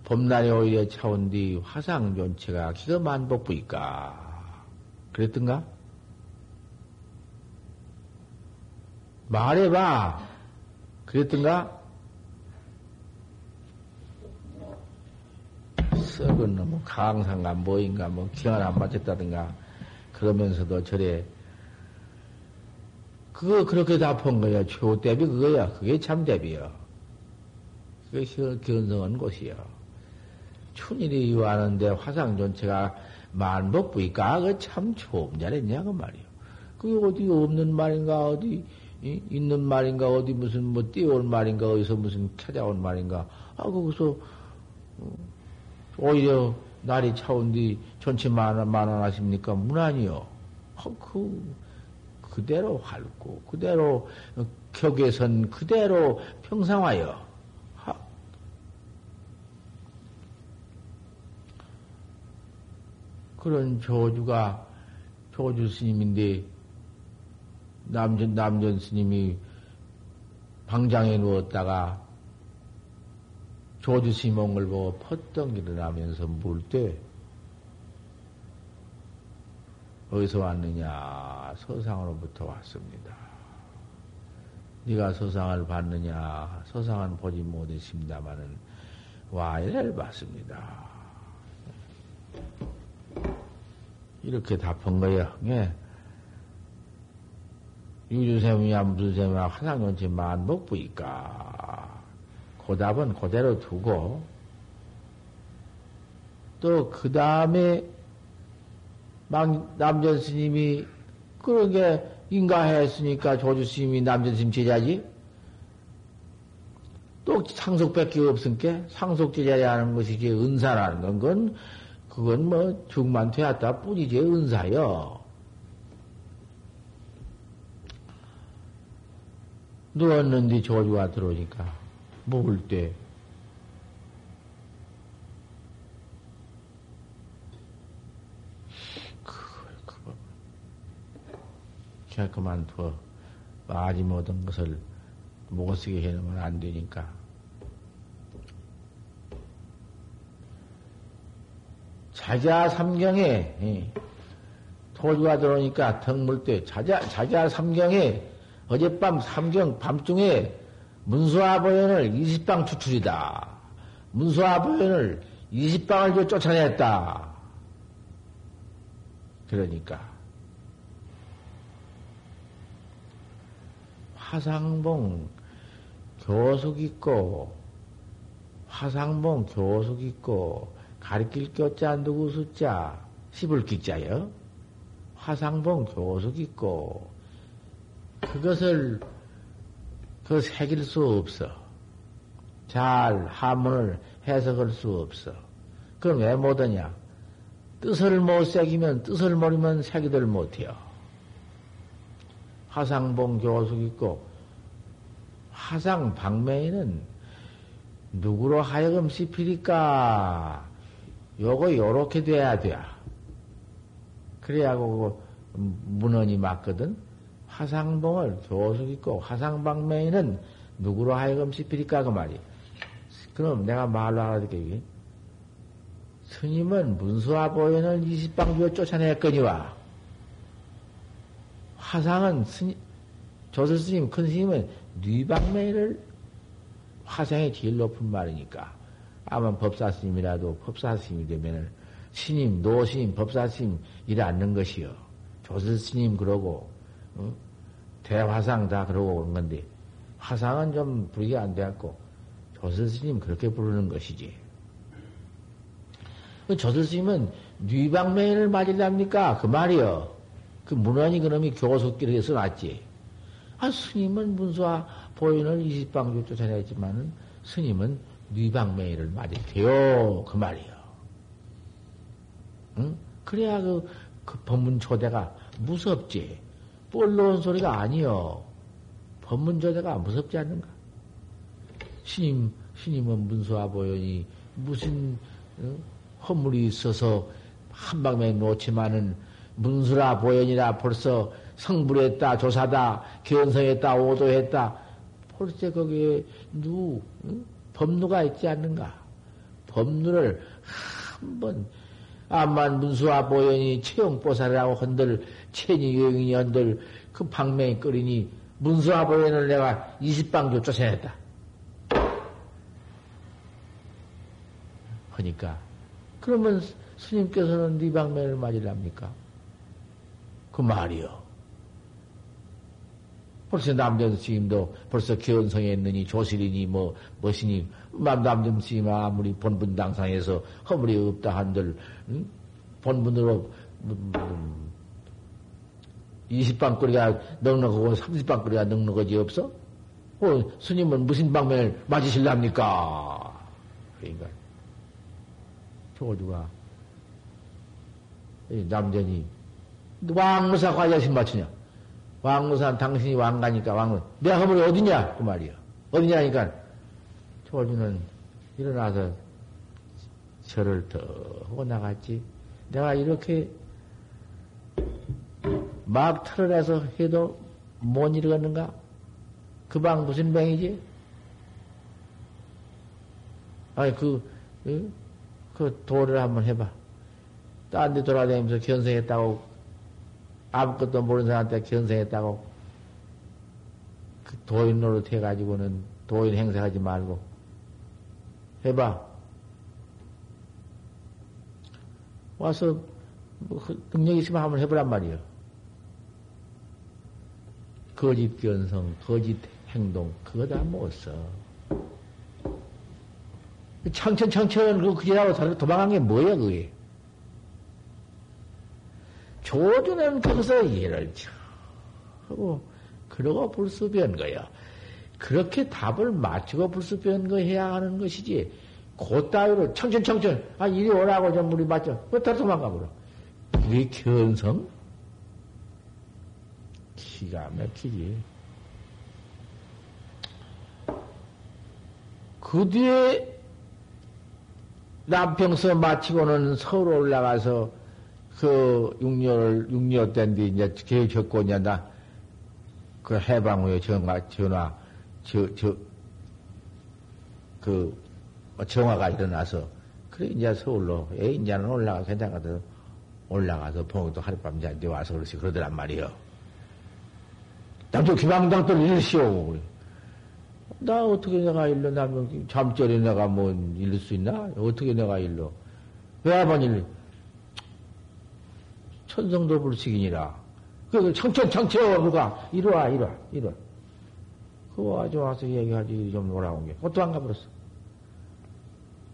봄날에 오히려 차온 뒤 화상 존체가 기가 만복부일까? 그랬던가? 말해봐. 그랬던가? 썩은 놈, 강상가 뭐인가, 뭐, 기가 안 맞췄다든가, 그러면서도 저래, 그거 그렇게 답한 거야. 최대비 그거야. 그게 참대비야. 그게 견성한 곳이야. 춘일이 와는데 화상 전체가 만복부니까 그참 좋은 잘했냐, 그 말이야. 그게 어디 없는 말인가, 어디, 있는 말인가, 어디 무슨 뭐 띄어올 말인가, 어디서 무슨 찾아온 말인가. 아, 거기서, 어, 오히려 날이 차온 뒤 전체 만원, 만원 하십니까? 문안이요. 아, 그, 그대로 활고, 그대로 격에선 그대로 평상하여. 하. 그런 조주가, 조주 스님인데, 남전, 남전 스님이 방장에 누웠다가 조주 스님을 보고 퍼덩 일어나면서 물 때, 어디서 왔느냐? 서상으로부터 왔습니다. 네가 서상을 봤느냐? 서상은 보지 못했습니다마는 와이를 봤습니다. 이렇게 답한 거예요. 예. 유주세미야 무슨 세미야 화상연치 만복부이까. 그 답은 그대로 두고 또 그 다음에 막 남전 스님이 그런 게 인가했으니까 조주 스님이 남전 스님 제자지. 또 상속밖에 없으니까 상속 제자야 하는 것이 이 은사라는 건 그건 그건 뭐 죽만 되었다 뿐이지 은사요. 누웠는데 조주가 들어오니까 먹을 때 그냥 그만둬. 아지 못한 것을 못 쓰게 해놓으면 안 되니까. 자자 삼경에, 토주가 들어오니까 턱물 때, 자자, 자자 삼경에, 어젯밤 삼경 밤중에 문수와 보현을 20방 추출이다. 문수와 보현을 20방을 쫓아냈다. 그러니까 화상봉 교숙 있고 화상봉 교숙 있고 가리킬 교자 누구 숫자 씹을 기자요 화상봉 교숙 있고 그것을 그 새길 수 없어. 잘 한문을 해석할 수 없어. 그럼 왜 못하냐? 뜻을 못 새기면 뜻을 모르면 새기들 못해요 화상봉 교숙 있고 화상 방매에는 누구로 하여금 씹히니까 요거 요렇게 돼야 돼. 그래야고 그 문헌이 맞거든. 화상봉을 교숙 있고 화상방매에는 누구로 하여금 씹히니까 그 말이야. 그럼 내가 말로 알아듣게 스님은 문수와 보현을 20방주에 쫓아냈거니와 화상은 스님, 조설 스님, 큰 스님은 뉘방매를 화상이 제일 높은 말이니까 아마 법사 스님이라도 법사 스님이 되면은 스님, 노스님, 법사 스님 이래 앉는 것이요. 조설 스님 그러고 어? 대화상 다 그러고 오는 건데 화상은 좀 부르기 안 돼갖고 조설 스님 그렇게 부르는 것이지. 그 조설 스님은 뉘방매를 맞으랍니까? 그 말이요. 그 문헌이 그놈이 교속기를 해서 놨지. 아, 스님은 문수와 보인을 20방주 쫓아냈지만은 스님은 뉘방매를 맞을게요. 그 말이요. 응? 그래야 그, 그 법문 초대가 무섭지. 뻘로운 소리가 아니요. 법문 초대가 무섭지 않는가? 스님, 스님은 문수와 보현이 무슨 응? 허물이 있어서 한 방에 놓지만은 문수라 보현이라 벌써 성불했다, 조사다, 견성했다, 오도했다. 벌써 거기에 누, 응? 법루가 있지 않는가? 법루를 한번 암만 문수와 보현이 채용보살이라고 헌들 체니 요인이 헌들 그 방맹이 끓이니 문수와 보현을 내가 20방조 쫓아냈다. 하니까 그러면 스님께서는 네 방맹을 맞으랍니까? 그 말이요. 벌써 남전 스님도 벌써 견성했느니 조실이니 뭐 무엇이니 남전 스님 아무리 본분 당상에서 허물이 없다 한들 응? 본분으로 음, 음, 20방거리가 넉넉하고 30방거리가 넉넉하지 없어? 어, 스님은 무슨 방면을 맞으실랍니까? 그러니까 조주가 남전이 왕무사 과자신 맞추냐? 왕무사 당신이 왕가니까 왕무 내가 허물이 어디냐? 그 말이야. 어디냐니까 조주는 일어나서 절을 더 하고 나갔지. 내가 이렇게 막 털어내서 해도 못 일어났는가? 그 방 무슨 병이지? 아니, 그, 그 도를 한번 해봐. 딴 데 돌아다니면서 견성했다고 아무것도 모르는 사람한테 견성했다고 그 도인 노릇 해가지고는 도인 행사하지 말고 해봐. 와서 뭐 능력 있으면 한번 해보란 말이요. 거짓 견성, 거짓 행동, 그거 다 못 써. 창천 창천, 그, 그지라고 도망간 게 뭐야, 그게? 조주는 거기서 예를 쳐. 하고, 그러고 불수변 거야. 그렇게 답을 맞추고 불수변 거 해야 하는 것이지. 그 따위로 청천청천, 아, 이리 오라고 좀 우리 맞죠. 왜다 도망가 버려. 그게 견성? 기가 막히지. 그 뒤에 남평서 마치고는 서울 올라가서 그 6년, 6년 때인데 이제 계획했고 이제 나 그 해방 후에 전화, 전화, 저, 저, 그 정화가 일어나서 그래 이제 서울로 에 이제는 올라가 괜찮거든 올라가서 봉도 하룻밤 이제 와서 그렇지 그러더란 말이요. 남쪽 기방당도 일시오. 나 어떻게 내가 일러? 나 잠결에 내가 뭐 일릴 수 있나? 어떻게 내가 일러? 왜 한번 일러? 천성도 불식이니라. 그 청천청천 누가 이리와 이리와 이리와. 그거 와서 와서 얘기하지 좀 놀아온 게. 그것도 안 가버렸어.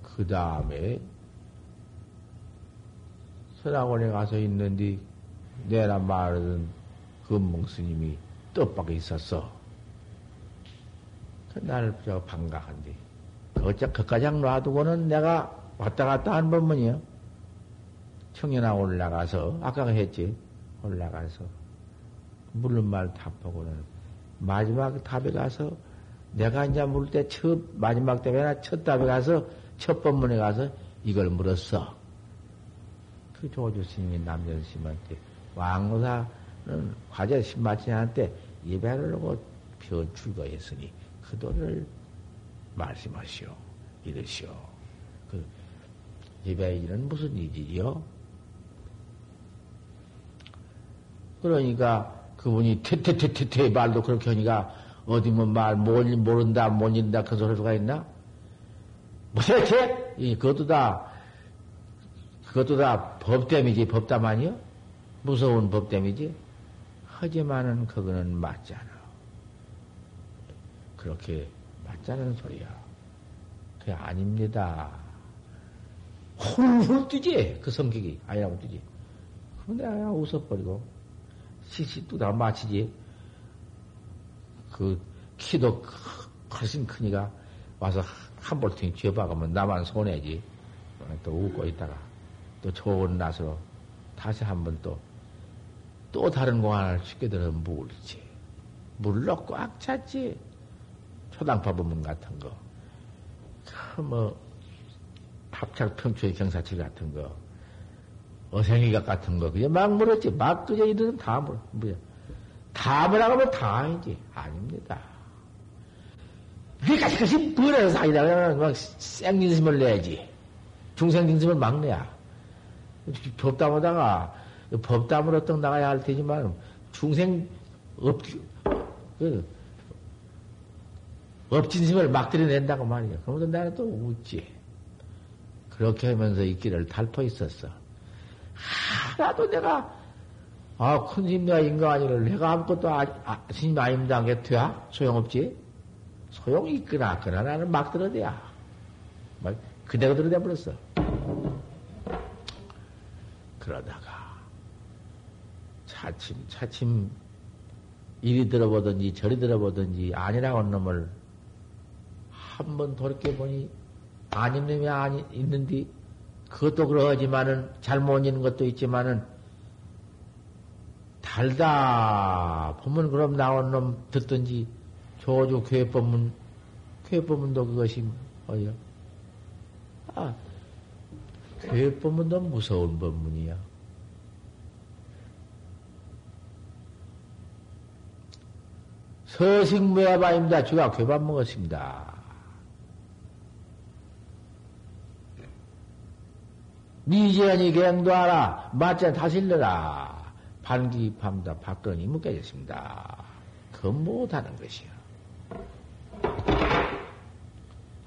그 다음에 선악원에 가서 있는데 내라 말하던 금몽 스님이 떡밖에 있었어. 그 나를 저 반가한데. 그것, 그까지 놔두고는 내가 왔다 갔다 한 번만이요. 청년아 올라가서, 아까 했지. 올라가서. 물른 말 답하고는 마지막 답에 가서 내가 이제 물을 때 첫, 마지막 답에나 첫 답에 가서 첫 번문에 가서 이걸 물었어. 그 조주 스님이 남전 스님한테 왕사는 과제 신마친한테 예배를 하고 편 출거했으니 그 돈을 말씀하시오. 이러시오. 그 예배의 일은 무슨 일이요? 그러니까 그분이 퇴퇴퇴퇴퇴 말도 그렇게 하니까 어디 뭐말 모른다 못 읽는다 그 소리가 있나? 뭐대체? 이 그것도 다 그것도 다 법땜이지 법담 아니요? 무서운 법땜이지. 하지만은 그거는 맞잖아. 그렇게 맞자는 소리야. 그게 아닙니다. 훌훌 뛰지 그 성격이 아니라고 뛰지. 그런데 아 웃어버리고 시시 뚜다 마치지. 그 키도 훨씬 크니까 와서 한 볼탱이 쥐어박으면 나만 손해지. 또 웃고 있다가 또 좋은 낯으로 다시 한번 또, 또 다른 공안을 쉽게 들어 물지. 물로 꽉 찼지. 초당파 법문 같은 거. 그 뭐, 합착 평초의 경사칠 같은 거. 어생이각 같은 거. 그냥 막 물었지. 막 그저 이들은 다 물, 뭐야. 다 뭐라고 다 아니지. 아닙니다. 그러니까 그것이 뭐라서 아니라 막 생진심을 내야지. 중생진심을 막 내야. 법담하다가 법담으로 떡 나가야 할 테지만 중생 업, 그, 업진심을 막 들여낸다고 말이야. 그러면서 나는 또 웃지. 그렇게 하면서 이 길을 달포 있었어. 하나도 내가, 아, 큰 스님 내가 인간이를 내가 아무것도 아, 아, 스님 아닙니다. 게 돼야 소용없지? 소용이 있거나, 그러나 나는 막 들어대야. 막, 그대로 들어대 버렸어. 그러다가, 차츰, 차츰, 이리 들어보든지 저리 들어보든지 아니라고 한 놈을 한 번 돌이켜보니 아닌 놈이 아니, 있는데 그것도 그러하지만은 잘못 있는 것도 있지만은 달다 보면 그럼 나온 놈 듣든지 조주 교회법문 교회법문도 그것이 뭐야? 아 교회법문도 무서운 법문이야. 서식무야바입니다. 주가 괴밥 먹었습니다. 미지연이 갱도하라. 맞자 다실러라. 반기밤다 박근이 묶여졌습니다. 그 못하는 것이야.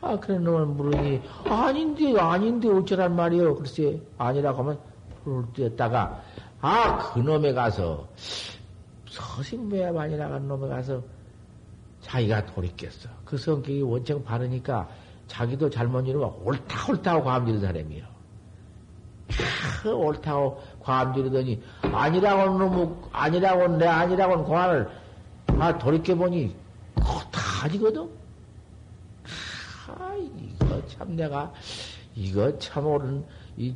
아, 그런 놈을 물으니, 아닌데, 아닌데, 어쩌란 말이요. 글쎄, 아니라고 하면, 불을 뛰었다가, 아, 그 놈에 가서, 서식매야 많이 나간 놈에 가서, 자기가 돌이켰어. 그 성격이 원청 바르니까, 자기도 잘못 이루면 옳다, 옳다고 감지는 사람이요. 그 옳다고 과암들이더니 아니라고 놈 아니라고 내 아니라고 공안을 다 돌이켜 보니 그거 다지거든. 아 이거 참 내가 이거 참 옳은 이,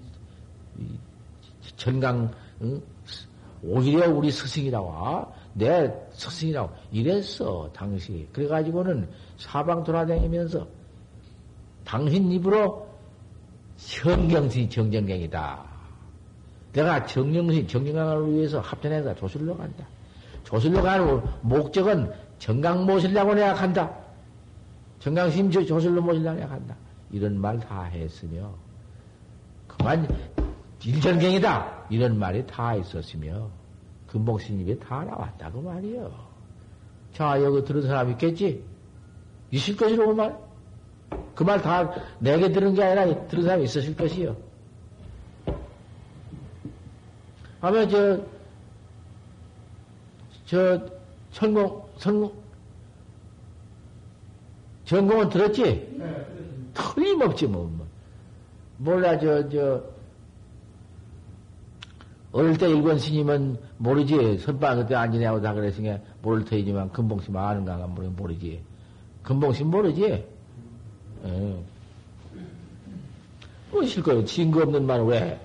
이 전강 응? 오히려 우리 스승이라고 아, 내 스승이라고 이랬어 당시 그래가지고는 사방 돌아다니면서 당신 입으로 성경시 정정경이다. 내가 정령시 정경강을 위해서 합천해서 조술로 간다. 조술로 가는 목적은 정강 모시려고 내가 간다. 정강심 조술로 모시려고 내가 간다. 이런 말 다 했으며 그만 일전경이다. 이런 말이 다 있었으며 금복신 입에 다 나왔다 그 말이요. 자 여기 들은 사람 있겠지? 있을 것이라고 그 말. 그 말 다 내게 들은 게 아니라 들은 사람이 있으실 것이요. 아마 저, 저, 성공, 성공, 전공은 들었지? 네, 틀림없지, 뭐, 뭐. 몰라, 저, 저, 어릴 때 일본 스님은 모르지. 선방 그때 앉으냐고 다 그랬으니까 모를 터이지만 금봉심 아는가 모르지. 금봉심 모르지? 예. 뭐실 거예요? 증거 없는 말을 왜?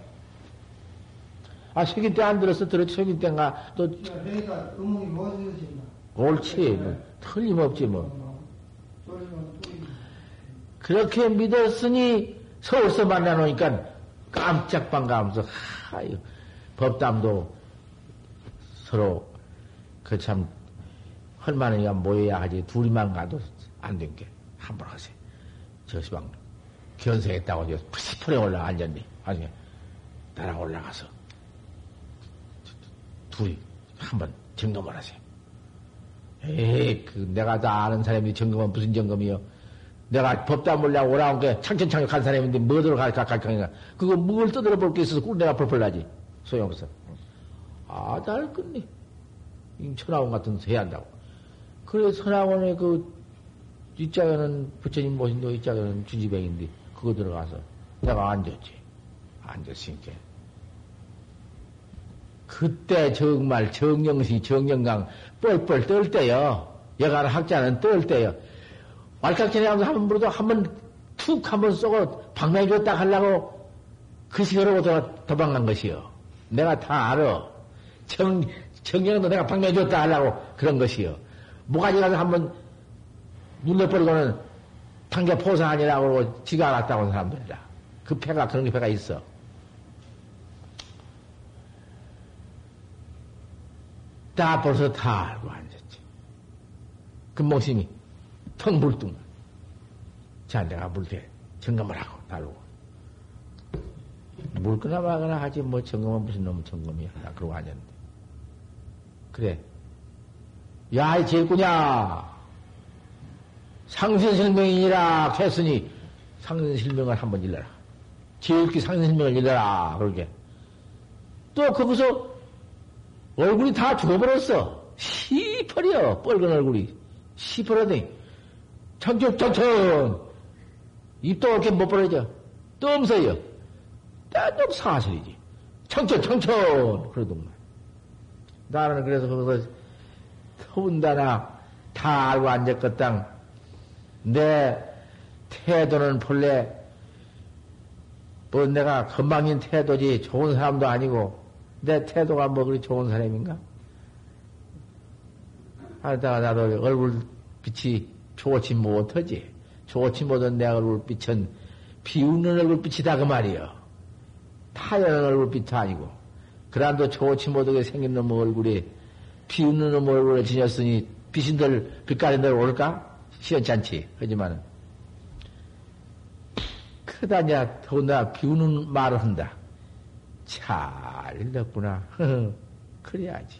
아, 석인 때안 들었어? 들었지, 석인 때인가? 또. 그러니까, 금목이 무엇이신가? 옳지. 뭐, 틀림없지, 뭐. 그렇게 믿었으니 서울서 만나놓으니까 깜짝 반가우면서, 하유, 법담도 서로, 그 참, 헐만이가 모여야 하지. 둘이만 가도 안 된 게. 한번 하세요. 저 시방 견성했다고 저 푸시풀에 올라가 앉았니? 아니, 따라 올라가서 둘이 한번 점검을 하세요. 에이, 그 내가 다 아는 사람이 점검은 무슨 점검이요? 내가 법도 몰라고 오라온 게 창천창력 한 사람인데 뭐들어 갈까 그거 뭘 떠들어 볼 게 있어서 꿀 내가 펄펄 나지. 소용없어. 아, 잘 끝니. 천하원 같은 소 해야 한다고. 그래, 천하원의 그 이짝에는 부처님 모신 도 이짝에는 주지뱅인데 그거 들어가서 내가 앉았지. 앉았으니까. 그때 정말 정영시, 정영강 뻘뻘 떨 때요. 여간 학자는 떨 때요. 왈칵전에 한번 물어도 한번 툭 한번 쏘고 방랑해줬다 하려고 그 시간으로 도망간 것이요. 내가 다 알아. 정, 정영도 내가 방랑해줬다 하려고 그런 것이요. 뭐가지 가서 한번 눌러버리고는 단계 포사 아니라고 그러고 지가 알았다고 하는 사람들이라. 그 패가, 그런 게 패가 있어. 다 벌써 다 알고 앉았지. 금봉심이 텅 불뚱. 자, 내가 물대 점검을 하고 달고. 물거나 마거나 하지, 뭐, 점검은 무슨 놈 점검이야. 나 그러고 앉았는데. 그래. 야, 이 제구냐! 상신실명이니라 했으니 상신실명을 한번 일러라. 제일기 상신실명을 일러라. 그러게. 또 거기서 얼굴이 다 죽어버렸어. 시퍼려. 뻘건 얼굴이. 시퍼러더니 청천청천 입도 이렇게 못 벌어져. 뜸서요. 따좀 사슬이지. 청천청천 그러더만. 나는 그래서 거기서 더운다나 다 알고 앉았거당 내 태도는 본래 뭐 내가 건방진 태도지 좋은 사람도 아니고 내 태도가 뭐 그리 좋은 사람인가? 하다가 나도 얼굴 빛이 좋지 못하지. 좋지 못한 내 얼굴 빛은 비웃는 얼굴 빛이다 그 말이여. 타연한 얼굴 빛이 아니고. 그란도 좋지 못하게 생긴 놈 얼굴이 비웃는 놈 얼굴을 지녔으니 빛인들 빛깔인들 올까? 시원찮지. 하지만, 크다냐, 더군다나 비우는 말을 한다. 잘 읽었구나. 그래야지.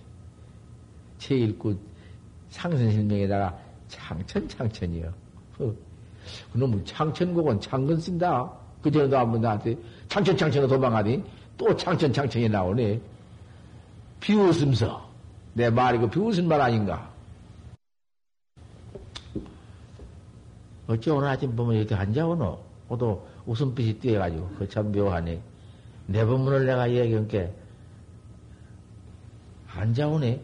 제일굿 상선실명에다가 창천창천이요. 그놈은 창천곡은 창근 쓴다. 그전에도 한번 나한테 창천창천으로 도망가니 또 창천창천이 나오네. 비웃음서. 내 말이 그 비웃은 말 아닌가? 어찌 오늘 아침 보면 이렇게 앉아오노? 오도 웃음빛이 띄어가지고, 그 참 묘하네. 내 법문을 내가 얘기한 게, 앉아오네?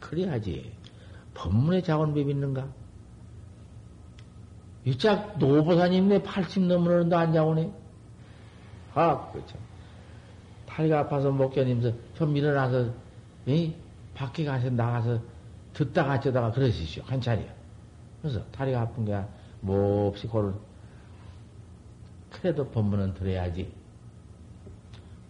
그래야지. 법문에 자원법이 있는가? 이짝 노보사님네 80 넘으는데 앉아오네? 아, 그렇죠. 다리가 아파서 못 견디면서 좀 일어나서, 이 밖에 가서 나가서 듣다가 어쩌다가 그러시죠. 한 차례. 그래서 다리가 아픈 게 몹시 고를 그래도 법문은 들어야지.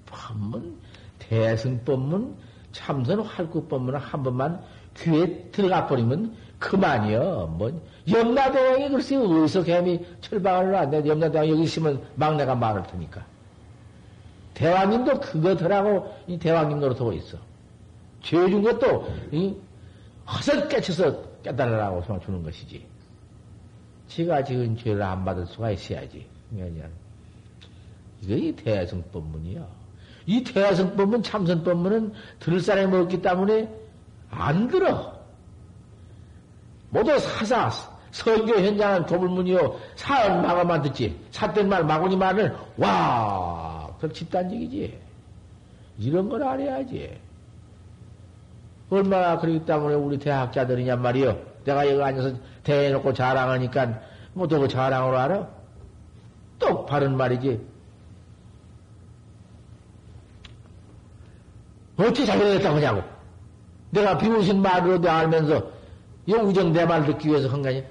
법문, 대승 법문, 참선 활구 법문을 한 번만 귀에 들어가 버리면 그만이요. 뭐, 염라대왕이 글쎄 어디서 감히 철방을 놨는데 염라대왕 여기 있으면 막내가 말을 테니까. 대왕님도 그거 더라고 이 대왕님 노릇하고 있어. 죄준 것도, 이, 허설 깨쳐서 깨달으라고 주는 것이지. 지가 지은 죄를 안 받을 수가 있어야지. 그러니까 이게 이 대승법문이야. 이 대승법문, 참선법문은 들을 사람이 없기 때문에 안 들어. 모두 사사, 설교 현장은 도불문이요. 사은 마가만 듣지. 삿된 말, 마구니 말을, 와, 그 집단적이지. 이런 걸 알아야지. 얼마나 그러기 때문에 우리 대학자들이냔 말이요. 내가 여기 앉아서 대해놓고 자랑하니까 뭐 누구 자랑으로 알아? 똑 바른 말이지. 어떻게 잘못했다고 하냐고. 내가 비우신 말으로도 알면서 영우정 내 말 듣기 위해서 한 거냐?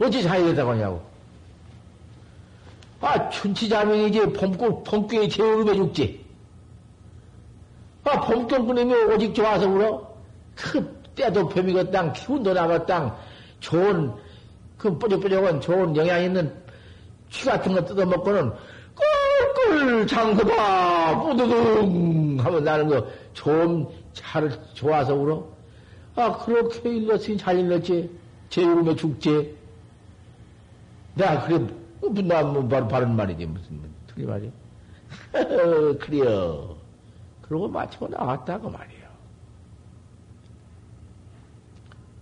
어찌 잘못했다고 하냐고. 아, 춘치자명이지, 봄꿀, 봄귀에 제어음해 죽지. 아, 끊임이 오직 좋아서 울어? 그 때도 뱀이고 땅, 기운도 나고 땅, 좋은, 그 뾰족뾰족한 좋은 영양 있는 취 같은 거 뜯어먹고는 꿀꿀 장서봐, 뿌드둥 하면 나는 거 좋은 차를 좋아서 울어? 아, 그렇게 일렀으니 잘 일렀지. 제육음에 죽지. 내가 그래, 나뭐 바로 바른 말이지. 무슨, 뭐, 틀린 말이야. 그래요. 그러고 마치고 나왔다고 말이에요.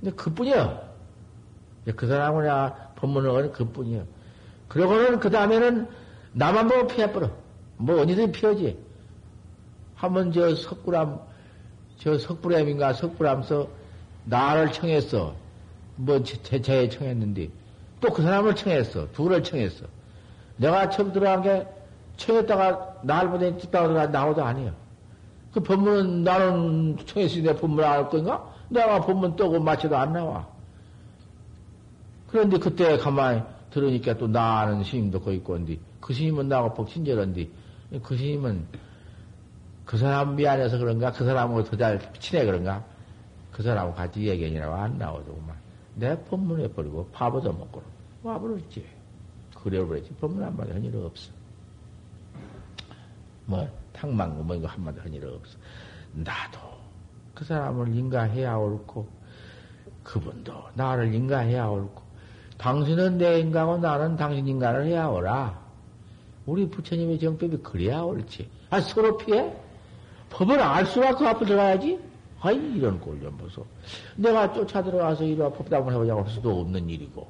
근데 그뿐이야. 그 사람은 야, 법문을 그뿐이야. 그러고는 그 다음에는 나만 보고 피해버려. 뭐 어디든 피하지. 한번 저 석굴암, 저 석불암인가 석불암서 나를 청했어. 뭐 제차에 청했는데 또 그 사람을 청했어. 둘을 청했어. 내가 처음 들어간 게 청했다가 날 보내 뒷방으로 나오도 아니야. 그 법문은 나는 청했으니 내 법문 안할 건가? 내가 법문 떠고 마쳐도 안 나와. 그런데 그때 가만히 들으니까 또 나는 스님도 거기 있고, 근데 그 스님은 나하고 복친절한데, 그 스님은 그 사람 미안해서 그런가? 그 사람하고 더 잘 친해 그런가? 그 사람하고 같이 얘기하느라고 안 나오더구만. 내 법문에 버리고 밥얻어 먹고 와버렸지. 그래 버렸지. 법문 한마디 한 일 없어. 뭐, 탕망고 뭐 이거 한마디 한 일 없어. 나도 그 사람을 인가해야 옳고, 그분도 나를 인가해야 옳고, 당신은 내 인가고 나는 당신 인가를 해야 옳아. 우리 부처님의 정법이 그래야 옳지. 아, 서로 피해? 법을 알 수가 그 앞에 들어가야지? 아이, 이런 꼴 좀 보소. 내가 쫓아 들어가서 이리 와 법담을 해보자고 할 수도 없는 일이고.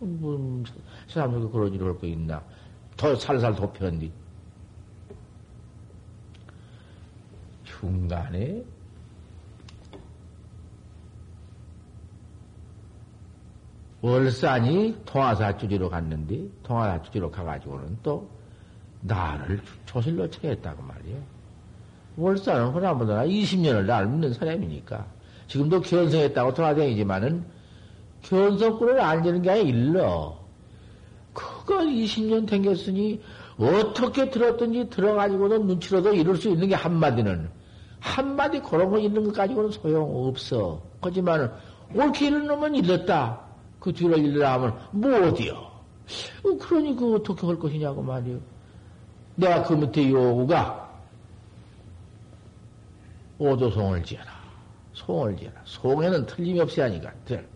뭐, 사람들이 그런 일을 할 거 있나. 더 살살 덮였는데. 중간에 월산이 통화사 주지로 갔는데, 통화사 주지로 가가지고는 또 나를 조실로 처했다고 말이야. 월산은 허나보다 20년을 날 믿는 사람이니까. 지금도 견성했다고 돌아다니지만은, 견성꾼을 앉는 게 아니라 일러. 그거 20년 댕겼으니, 어떻게 들었든지 들어가지고도 눈치로도 이룰 수 있는 게 한마디는, 한마디 그런 거 있는 것 가지고는 소용없어. 하지만, 옳게 이르는 놈은 일렀다. 그 뒤를 일러라 하면, 뭐 어디요? 어, 그러니 그 어떻게 할 것이냐고 말이요. 내가 그 밑에 요구가, 오도송을 지어라. 송을 지어라. 송에는 틀림없이 하니까, 들.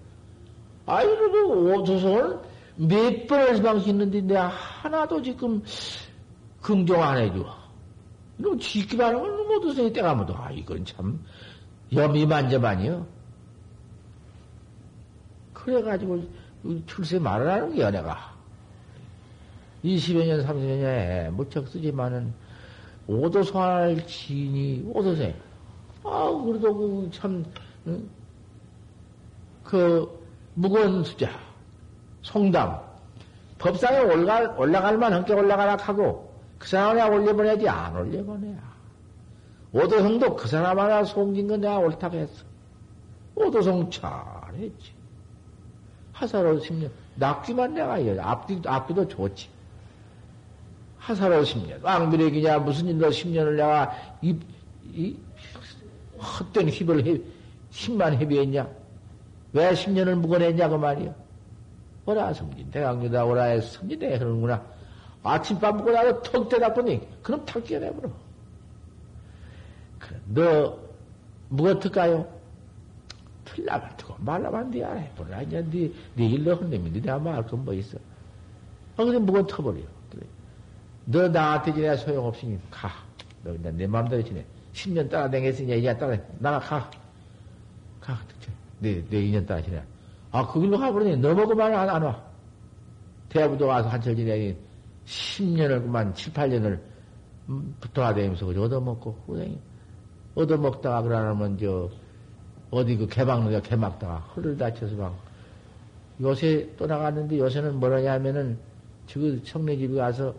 아이러도 오도송을 몇 번을 방시했는데 내가 하나도 지금 긍정 안 해줘. 너 지기만 하면 오도송이 때가 묻어. 아, 이건 참, 염이만저만이요. 그래가지고 출세 말을 하는 게 연애가. 20여 년, 30여 년에 무척 쓰지만은 오도송할 지인이 오도생. 아, 그래도 그 참, 응? 그 무거운 숫자, 송담, 법상에 올라갈, 올라갈 만한 게 올라가라 하고 그 사람 하나 올려보내야지 안 올려보내야. 오도성도 그 사람 하나 송진 건 내가 옳다고 했어. 오도성 잘했지. 하사로 10년. 낙귀만 내가 이어. 앞뒤, 앞뒤도 좋지. 하사로 10년. 왕비례기냐, 무슨 일로 10년을 내가 이, 이, 헛된 힘을, 해, 힘만 헤비했냐? 왜 10년을 묵어냈냐, 그 말이야. 오라, 성진, 대강유다, 오라에 성진대 하는구나. 아침밥 먹고 나서 턱 대답더니, 그럼 탁 깨내버려. 그래, 너, 묵었을까요? 틀라만 두고 말라만 네 알아. 보라. 이제 네, 네 일로 흔들면 내가 말할 건뭐 있어. 아, 근데 뭐가 터버려. 그래. 너 나한테 지내 소용없으니 가. 너 그냥 내 마음대로 지내. 10년 따라 댕겼으니 이제 따라 나가 가. 가. 내, 내 2년 따라 지내. 아, 그 길로 가버리니 너먹고만 안, 안 와. 대부도 가서 한철 지내니 10년을 그만 7, 8년을 음, 붙어다니면서 얻어먹고 후생이 얻어먹다가 그러면 저 어디 그 개막느가 개막다가 허를 다쳐서 막 요새 떠나갔는데 요새는 뭐라냐 하면은 지금 청내 집에 가서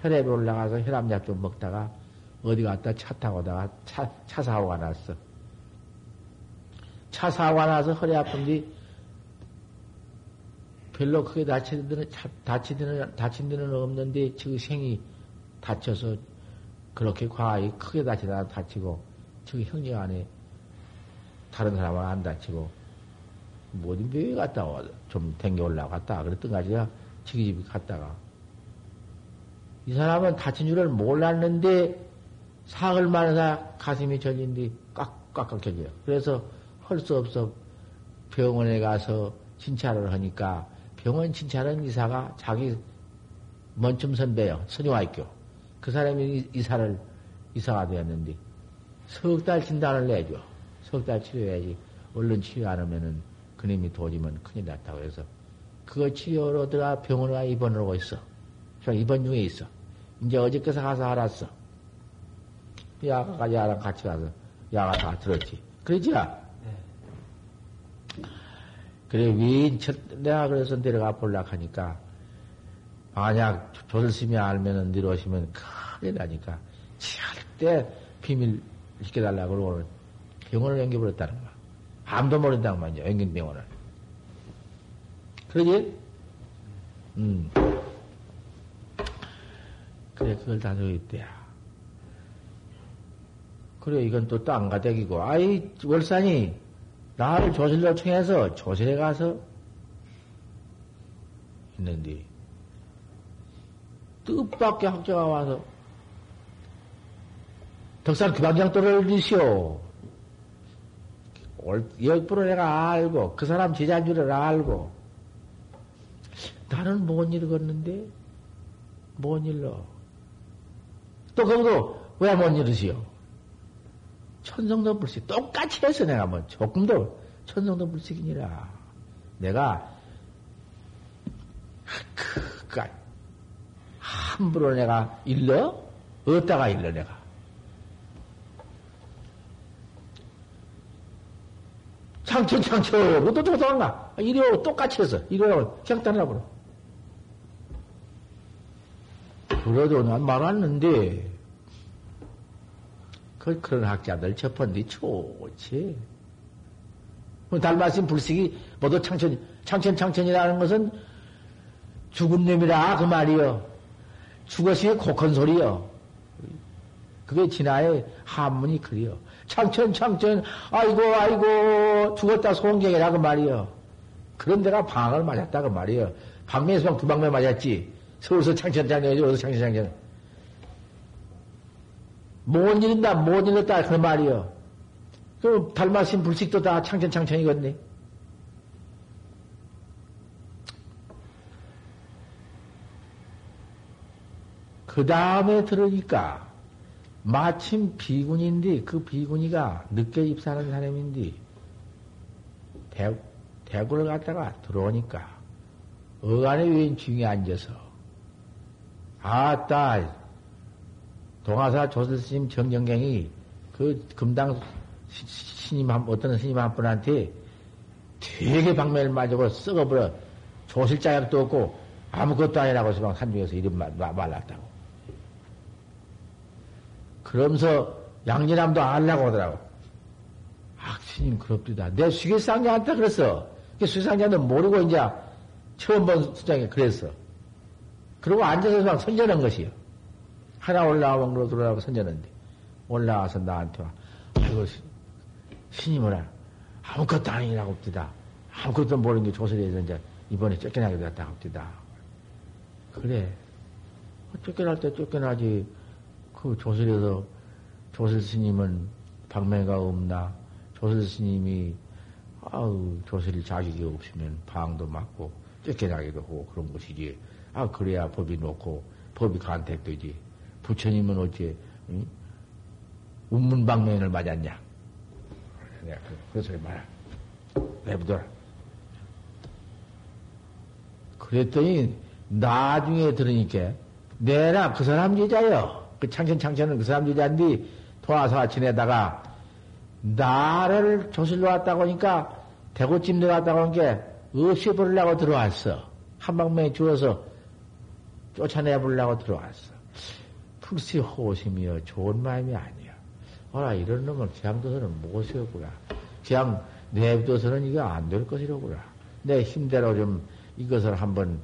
혈압이 올라가서 혈압약 좀 먹다가 어디 갔다 차 타고다가 차, 차 사고가 났어. 차 사고가 나서 허리 아픈데 별로 크게 다친 데는, 다친 데는, 다친 데는 없는데 지금 생이 다쳐서 그렇게 과하게 크게 다치다 다치고 저기 형제 안에 다른 사람은 안 다치고 뭐디 묘에 갔다 와. 좀 댕겨 올라고 갔다 그랬던 가지가 지기 집에 갔다가 이 사람은 다친 줄을 몰랐는데 사흘 만에 가슴이 절린 뒤 꽉꽉꽉해져요. 그래서 할 수 없어 병원에 가서 진찰을 하니까 병원 진찰은 이사가 자기 먼춤 선배요. 선유학교. 그 사람이 이사를, 이사가 되었는데, 석 달 진단을 내줘. 석 달 치료해야지. 얼른 치료 안 하면은 그놈이 도지면 큰일 났다고 해서. 그거 치료로 들어가 병원에 입원을 하고 있어. 저 입원 중에 있어. 이제 어저께서 가서 알았어. 야가, 야랑 같이 가서, 야가 다 들었지. 그러지? 네. 그래, 위 첫, 내가 그래서 내려가 볼라 하니까, 만약 조설심이 알면은 내려오시면 큰일 나니까, 절대 비밀 시켜달라고 그러고 병원을 옮겨버렸다는 거야. 아무도 모른다는 말이야, 옮긴 병원을. 그러지? 음. 그래, 그걸 다 저기 있대야. 그래, 이건 또 땅가대기고, 아이, 월산이, 나를 조실로 청해서 조실에 가서 있는데, 뜻밖의 학자가 와서, 덕산 금방장도를 리시오. 역부로 내가 알고, 그 사람 제자인 줄을 알고, 나는 뭔 일을 걷는데? 뭔 일로? 또 거기도 왜뭔 일이시오? 천성도 불식. 똑같이 해서 내가 뭐 조금도 천성도 불식이니라. 내가 그까 함부로 내가 일러? 어디다가 일러 내가? 창천 창천 그것도 도망가 이리오 똑같이 해서 이거하고 경단하고 그래도 난 말았는데 그, 그런 학자들 접한뒤 좋지. 달마신 불식이 모두 창천, 창천, 창천이라는 것은 죽은 놈이라 그 말이요. 죽었으니 곡한 소리요. 그게 진화의 한문이 그리요. 창천, 창천, 아이고, 아이고, 죽었다 소원경이라 그 말이요. 그런 데가 방을 맞았다 그 말이요. 방매에서 두 방매 맞았지. 서울서 창천, 창천이지, 어디서 창천, 창천. 뭔 일인다, 뭔 일이었다, 그 말이요. 그, 달마신 불식도 다 창천 창천이겠네. 그 다음에 들으니까, 마침 비군인데, 그 비군이가 늦게 입사하는 사람인데, 대, 대구를 갔다가 들어오니까, 어간의 외인 중에 앉아서, 아따, 동화사 조설스님 정경경이 그 금당 스님 한, 어떤 스님 한 분한테 되게 방면을 맞고 썩어버려. 조실 자격도 없고 아무것도 아니라고 해서 막 산중에서 이름 말, 말랐다고. 그러면서 양진함도 알라고 하더라고. 아, 스님, 그럽디다. 내 수계상자한테 그랬어. 수계상자는 모르고 이제 처음 본 수장이 그랬어. 그러고 앉아서 막 선전한 것이요. 하나 올라온 걸로 들어가고 선전했는데 올라와서 나한테 와. 아이고, 신임을 아무것도 아니라고 합디다. 아무것도 모르는 게 조설에서 이제 이번에 쫓겨나게 되었다 합디다. 그래. 쫓겨날 때 쫓겨나지. 그 조설에서 조설 스님은 방매가 없나. 조설 스님이 아우, 조실 자격이 없으면 방도 맞고, 쫓겨나기도 하고 그런 것이지. 아, 그래야 법이 놓고, 법이 간택되지. 부처님은 어째, 응? 운문방면을 맞았냐? 내가 그, 그 소리 말아. 내부더라. 그랬더니, 나중에 들으니까, 내라 그 사람 여자요. 그 창천 창천은 그 사람 여자인데, 도화사 지내다가, 나를 조실로 왔다고 하니까, 대구찜 내려왔다고 하니까, 없애버리려고 들어왔어. 한방명에 주어서 쫓아내버리려고 들어왔어. 풀시 호심이여 좋은 마음이 아니야. 어라, 이런 놈을 기양도서는 못 세우구나. 그냥 내비둬서는 이거 안 될 것이로구나. 내 힘대로 좀 이것을 한번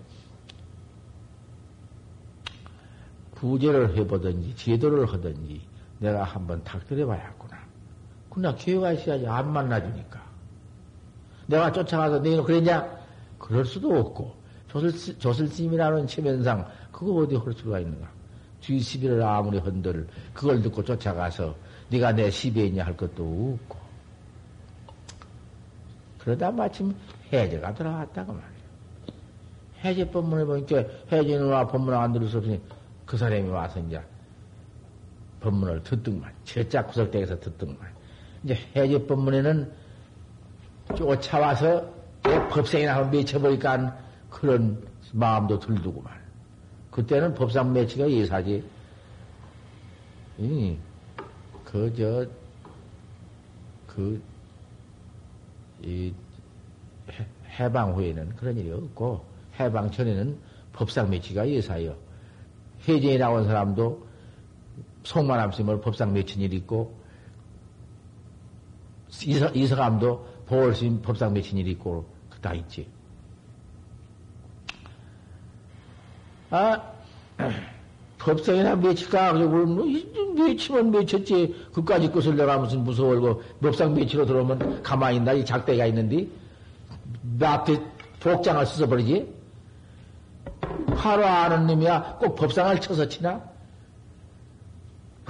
구제를 해보든지, 제도를 하든지, 내가 한번 닥들해 봐야겠구나. 그나 기회가 있어야지. 안 만나주니까. 내가 쫓아가서 너희는 그랬냐? 그럴 수도 없고, 조슬, 조슬심이라는 체면상, 그거 어디 할 수가 있는가? 뒤 시비를 아무리 흔들, 그걸 듣고 쫓아가서, 네가 내 시비에 있냐 할 것도 없고. 그러다 마침 해제가 들어왔다고 말이야. 해제 법문에 보니까 해제는 와 법문 안 들을 수 없으니 그 사람이 와서 이제 법문을 듣더만, 철자 구석대에서 듣더만. 이제 해제 법문에는 쫓아와서 법상이나 한번 맺혀보니까 그런 마음도 들두고만. 그때는 법상 매치가 예사지. 이, 그, 저, 그, 이, 해방 후에는 그런 일이 없고, 해방 전에는 법상 매치가 예사요. 해제에 나온 사람도 송만함 스님을 법상 매친 일이 있고, 이서, 이서감도 보월스님 법상 매친 일이 있고, 그다 있지. 아, 법상이나 매칠까? 매치면 매쳤지. 그까지 것을 내가 무슨 무서워고 법상 매치로 들어오면 가만히 있나? 이 작대가 있는데, 앞에 복장을 써버리지? 바로 아는 놈이야. 꼭 법상을 쳐서 치나?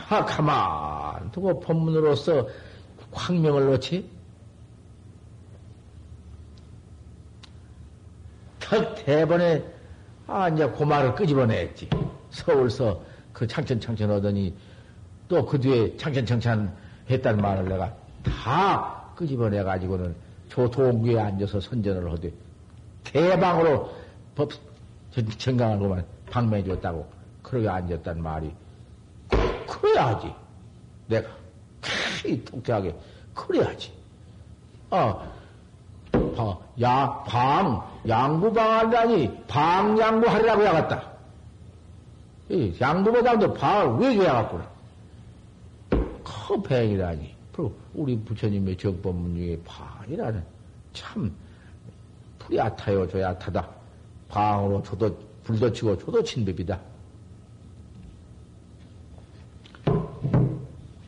아, 가만 두고 법문으로서 황명을 놓지? 첫 대번에, 아, 이제 고마를 끄집어냈지. 서울서 그 창천 창천 하더니 또 그 뒤에 창천 창천 했다는 말을 내가 다 끄집어내 가지고는 조동구에 앉아서 선전을 하되 대방으로 법, 정강을 보면 방매해 줬다고 그러게 앉았단 말이 그래야지 내가 크게 통쾌하게 그래야지 어 방, 야, 방, 양부방하려니 방양부하리라고 해야겠다. 양부보다도 방을 왜 줘야겠구나. 커팽이라니. 우리 부처님의 정법문 중에 방이라는 참 불이 얕아요, 저 얕하다. 방으로 조도, 불도 치고 조도 친 법이다.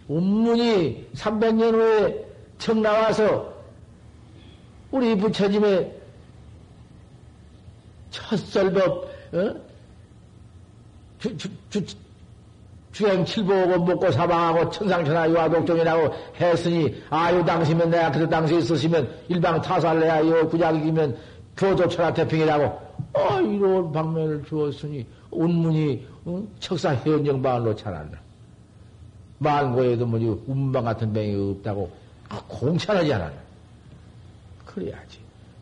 운문이 300년 후에 청 나와서 우리 부처님의 첫설법, 어? 주, 주, 주, 주행 칠보고 먹고 사방하고 천상천하 유화독종이라고 했으니 아유 당시면 내가 그때 당시에 있으시면 일방 타살내야 요 구작이면 교조천하 태평이라고 어 이런 방면을 주었으니 운문이 어? 척사 현정방을 놓지 않았나 만고에도 뭐지 운방 같은 병이 없다고 아, 공찬하지 않았나 그래야지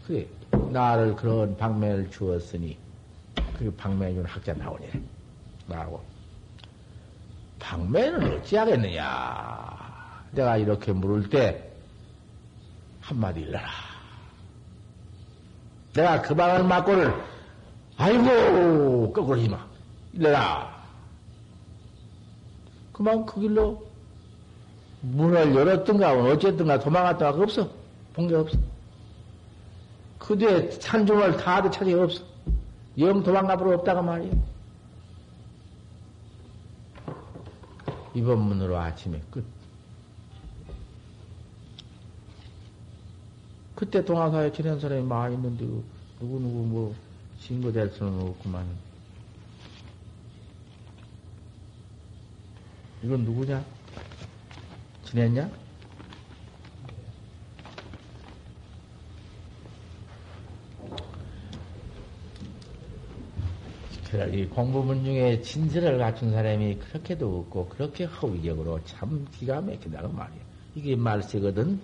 그래 나를 그런 방면을 주었으니 그 방면에 준 학자 나오냐 나하고 방매는 어찌하겠느냐? 내가 이렇게 물을 때, 한마디 일러라. 내가 그 방을 맞고를, 아이고, 거꾸로 힘마 일러라. 그만 그 길로 문을 열었든가, 어쨌든가 도망갔다가 없어. 본 게 없어. 그 뒤에 산중을 다도 찾이 없어. 영 도망가버려 없다가 말이야. 이번 문으로 아침에 끝. 그때 동화사에 지낸 사람이 많이 있는데, 누구누구 뭐, 친구 될 수는 없구만. 이건 누구냐? 지냈냐? 이 공부문 중에 진실을 갖춘 사람이 그렇게도 없고, 그렇게 허위적으로 참 기가 막히다고 말이야. 이게 말세거든.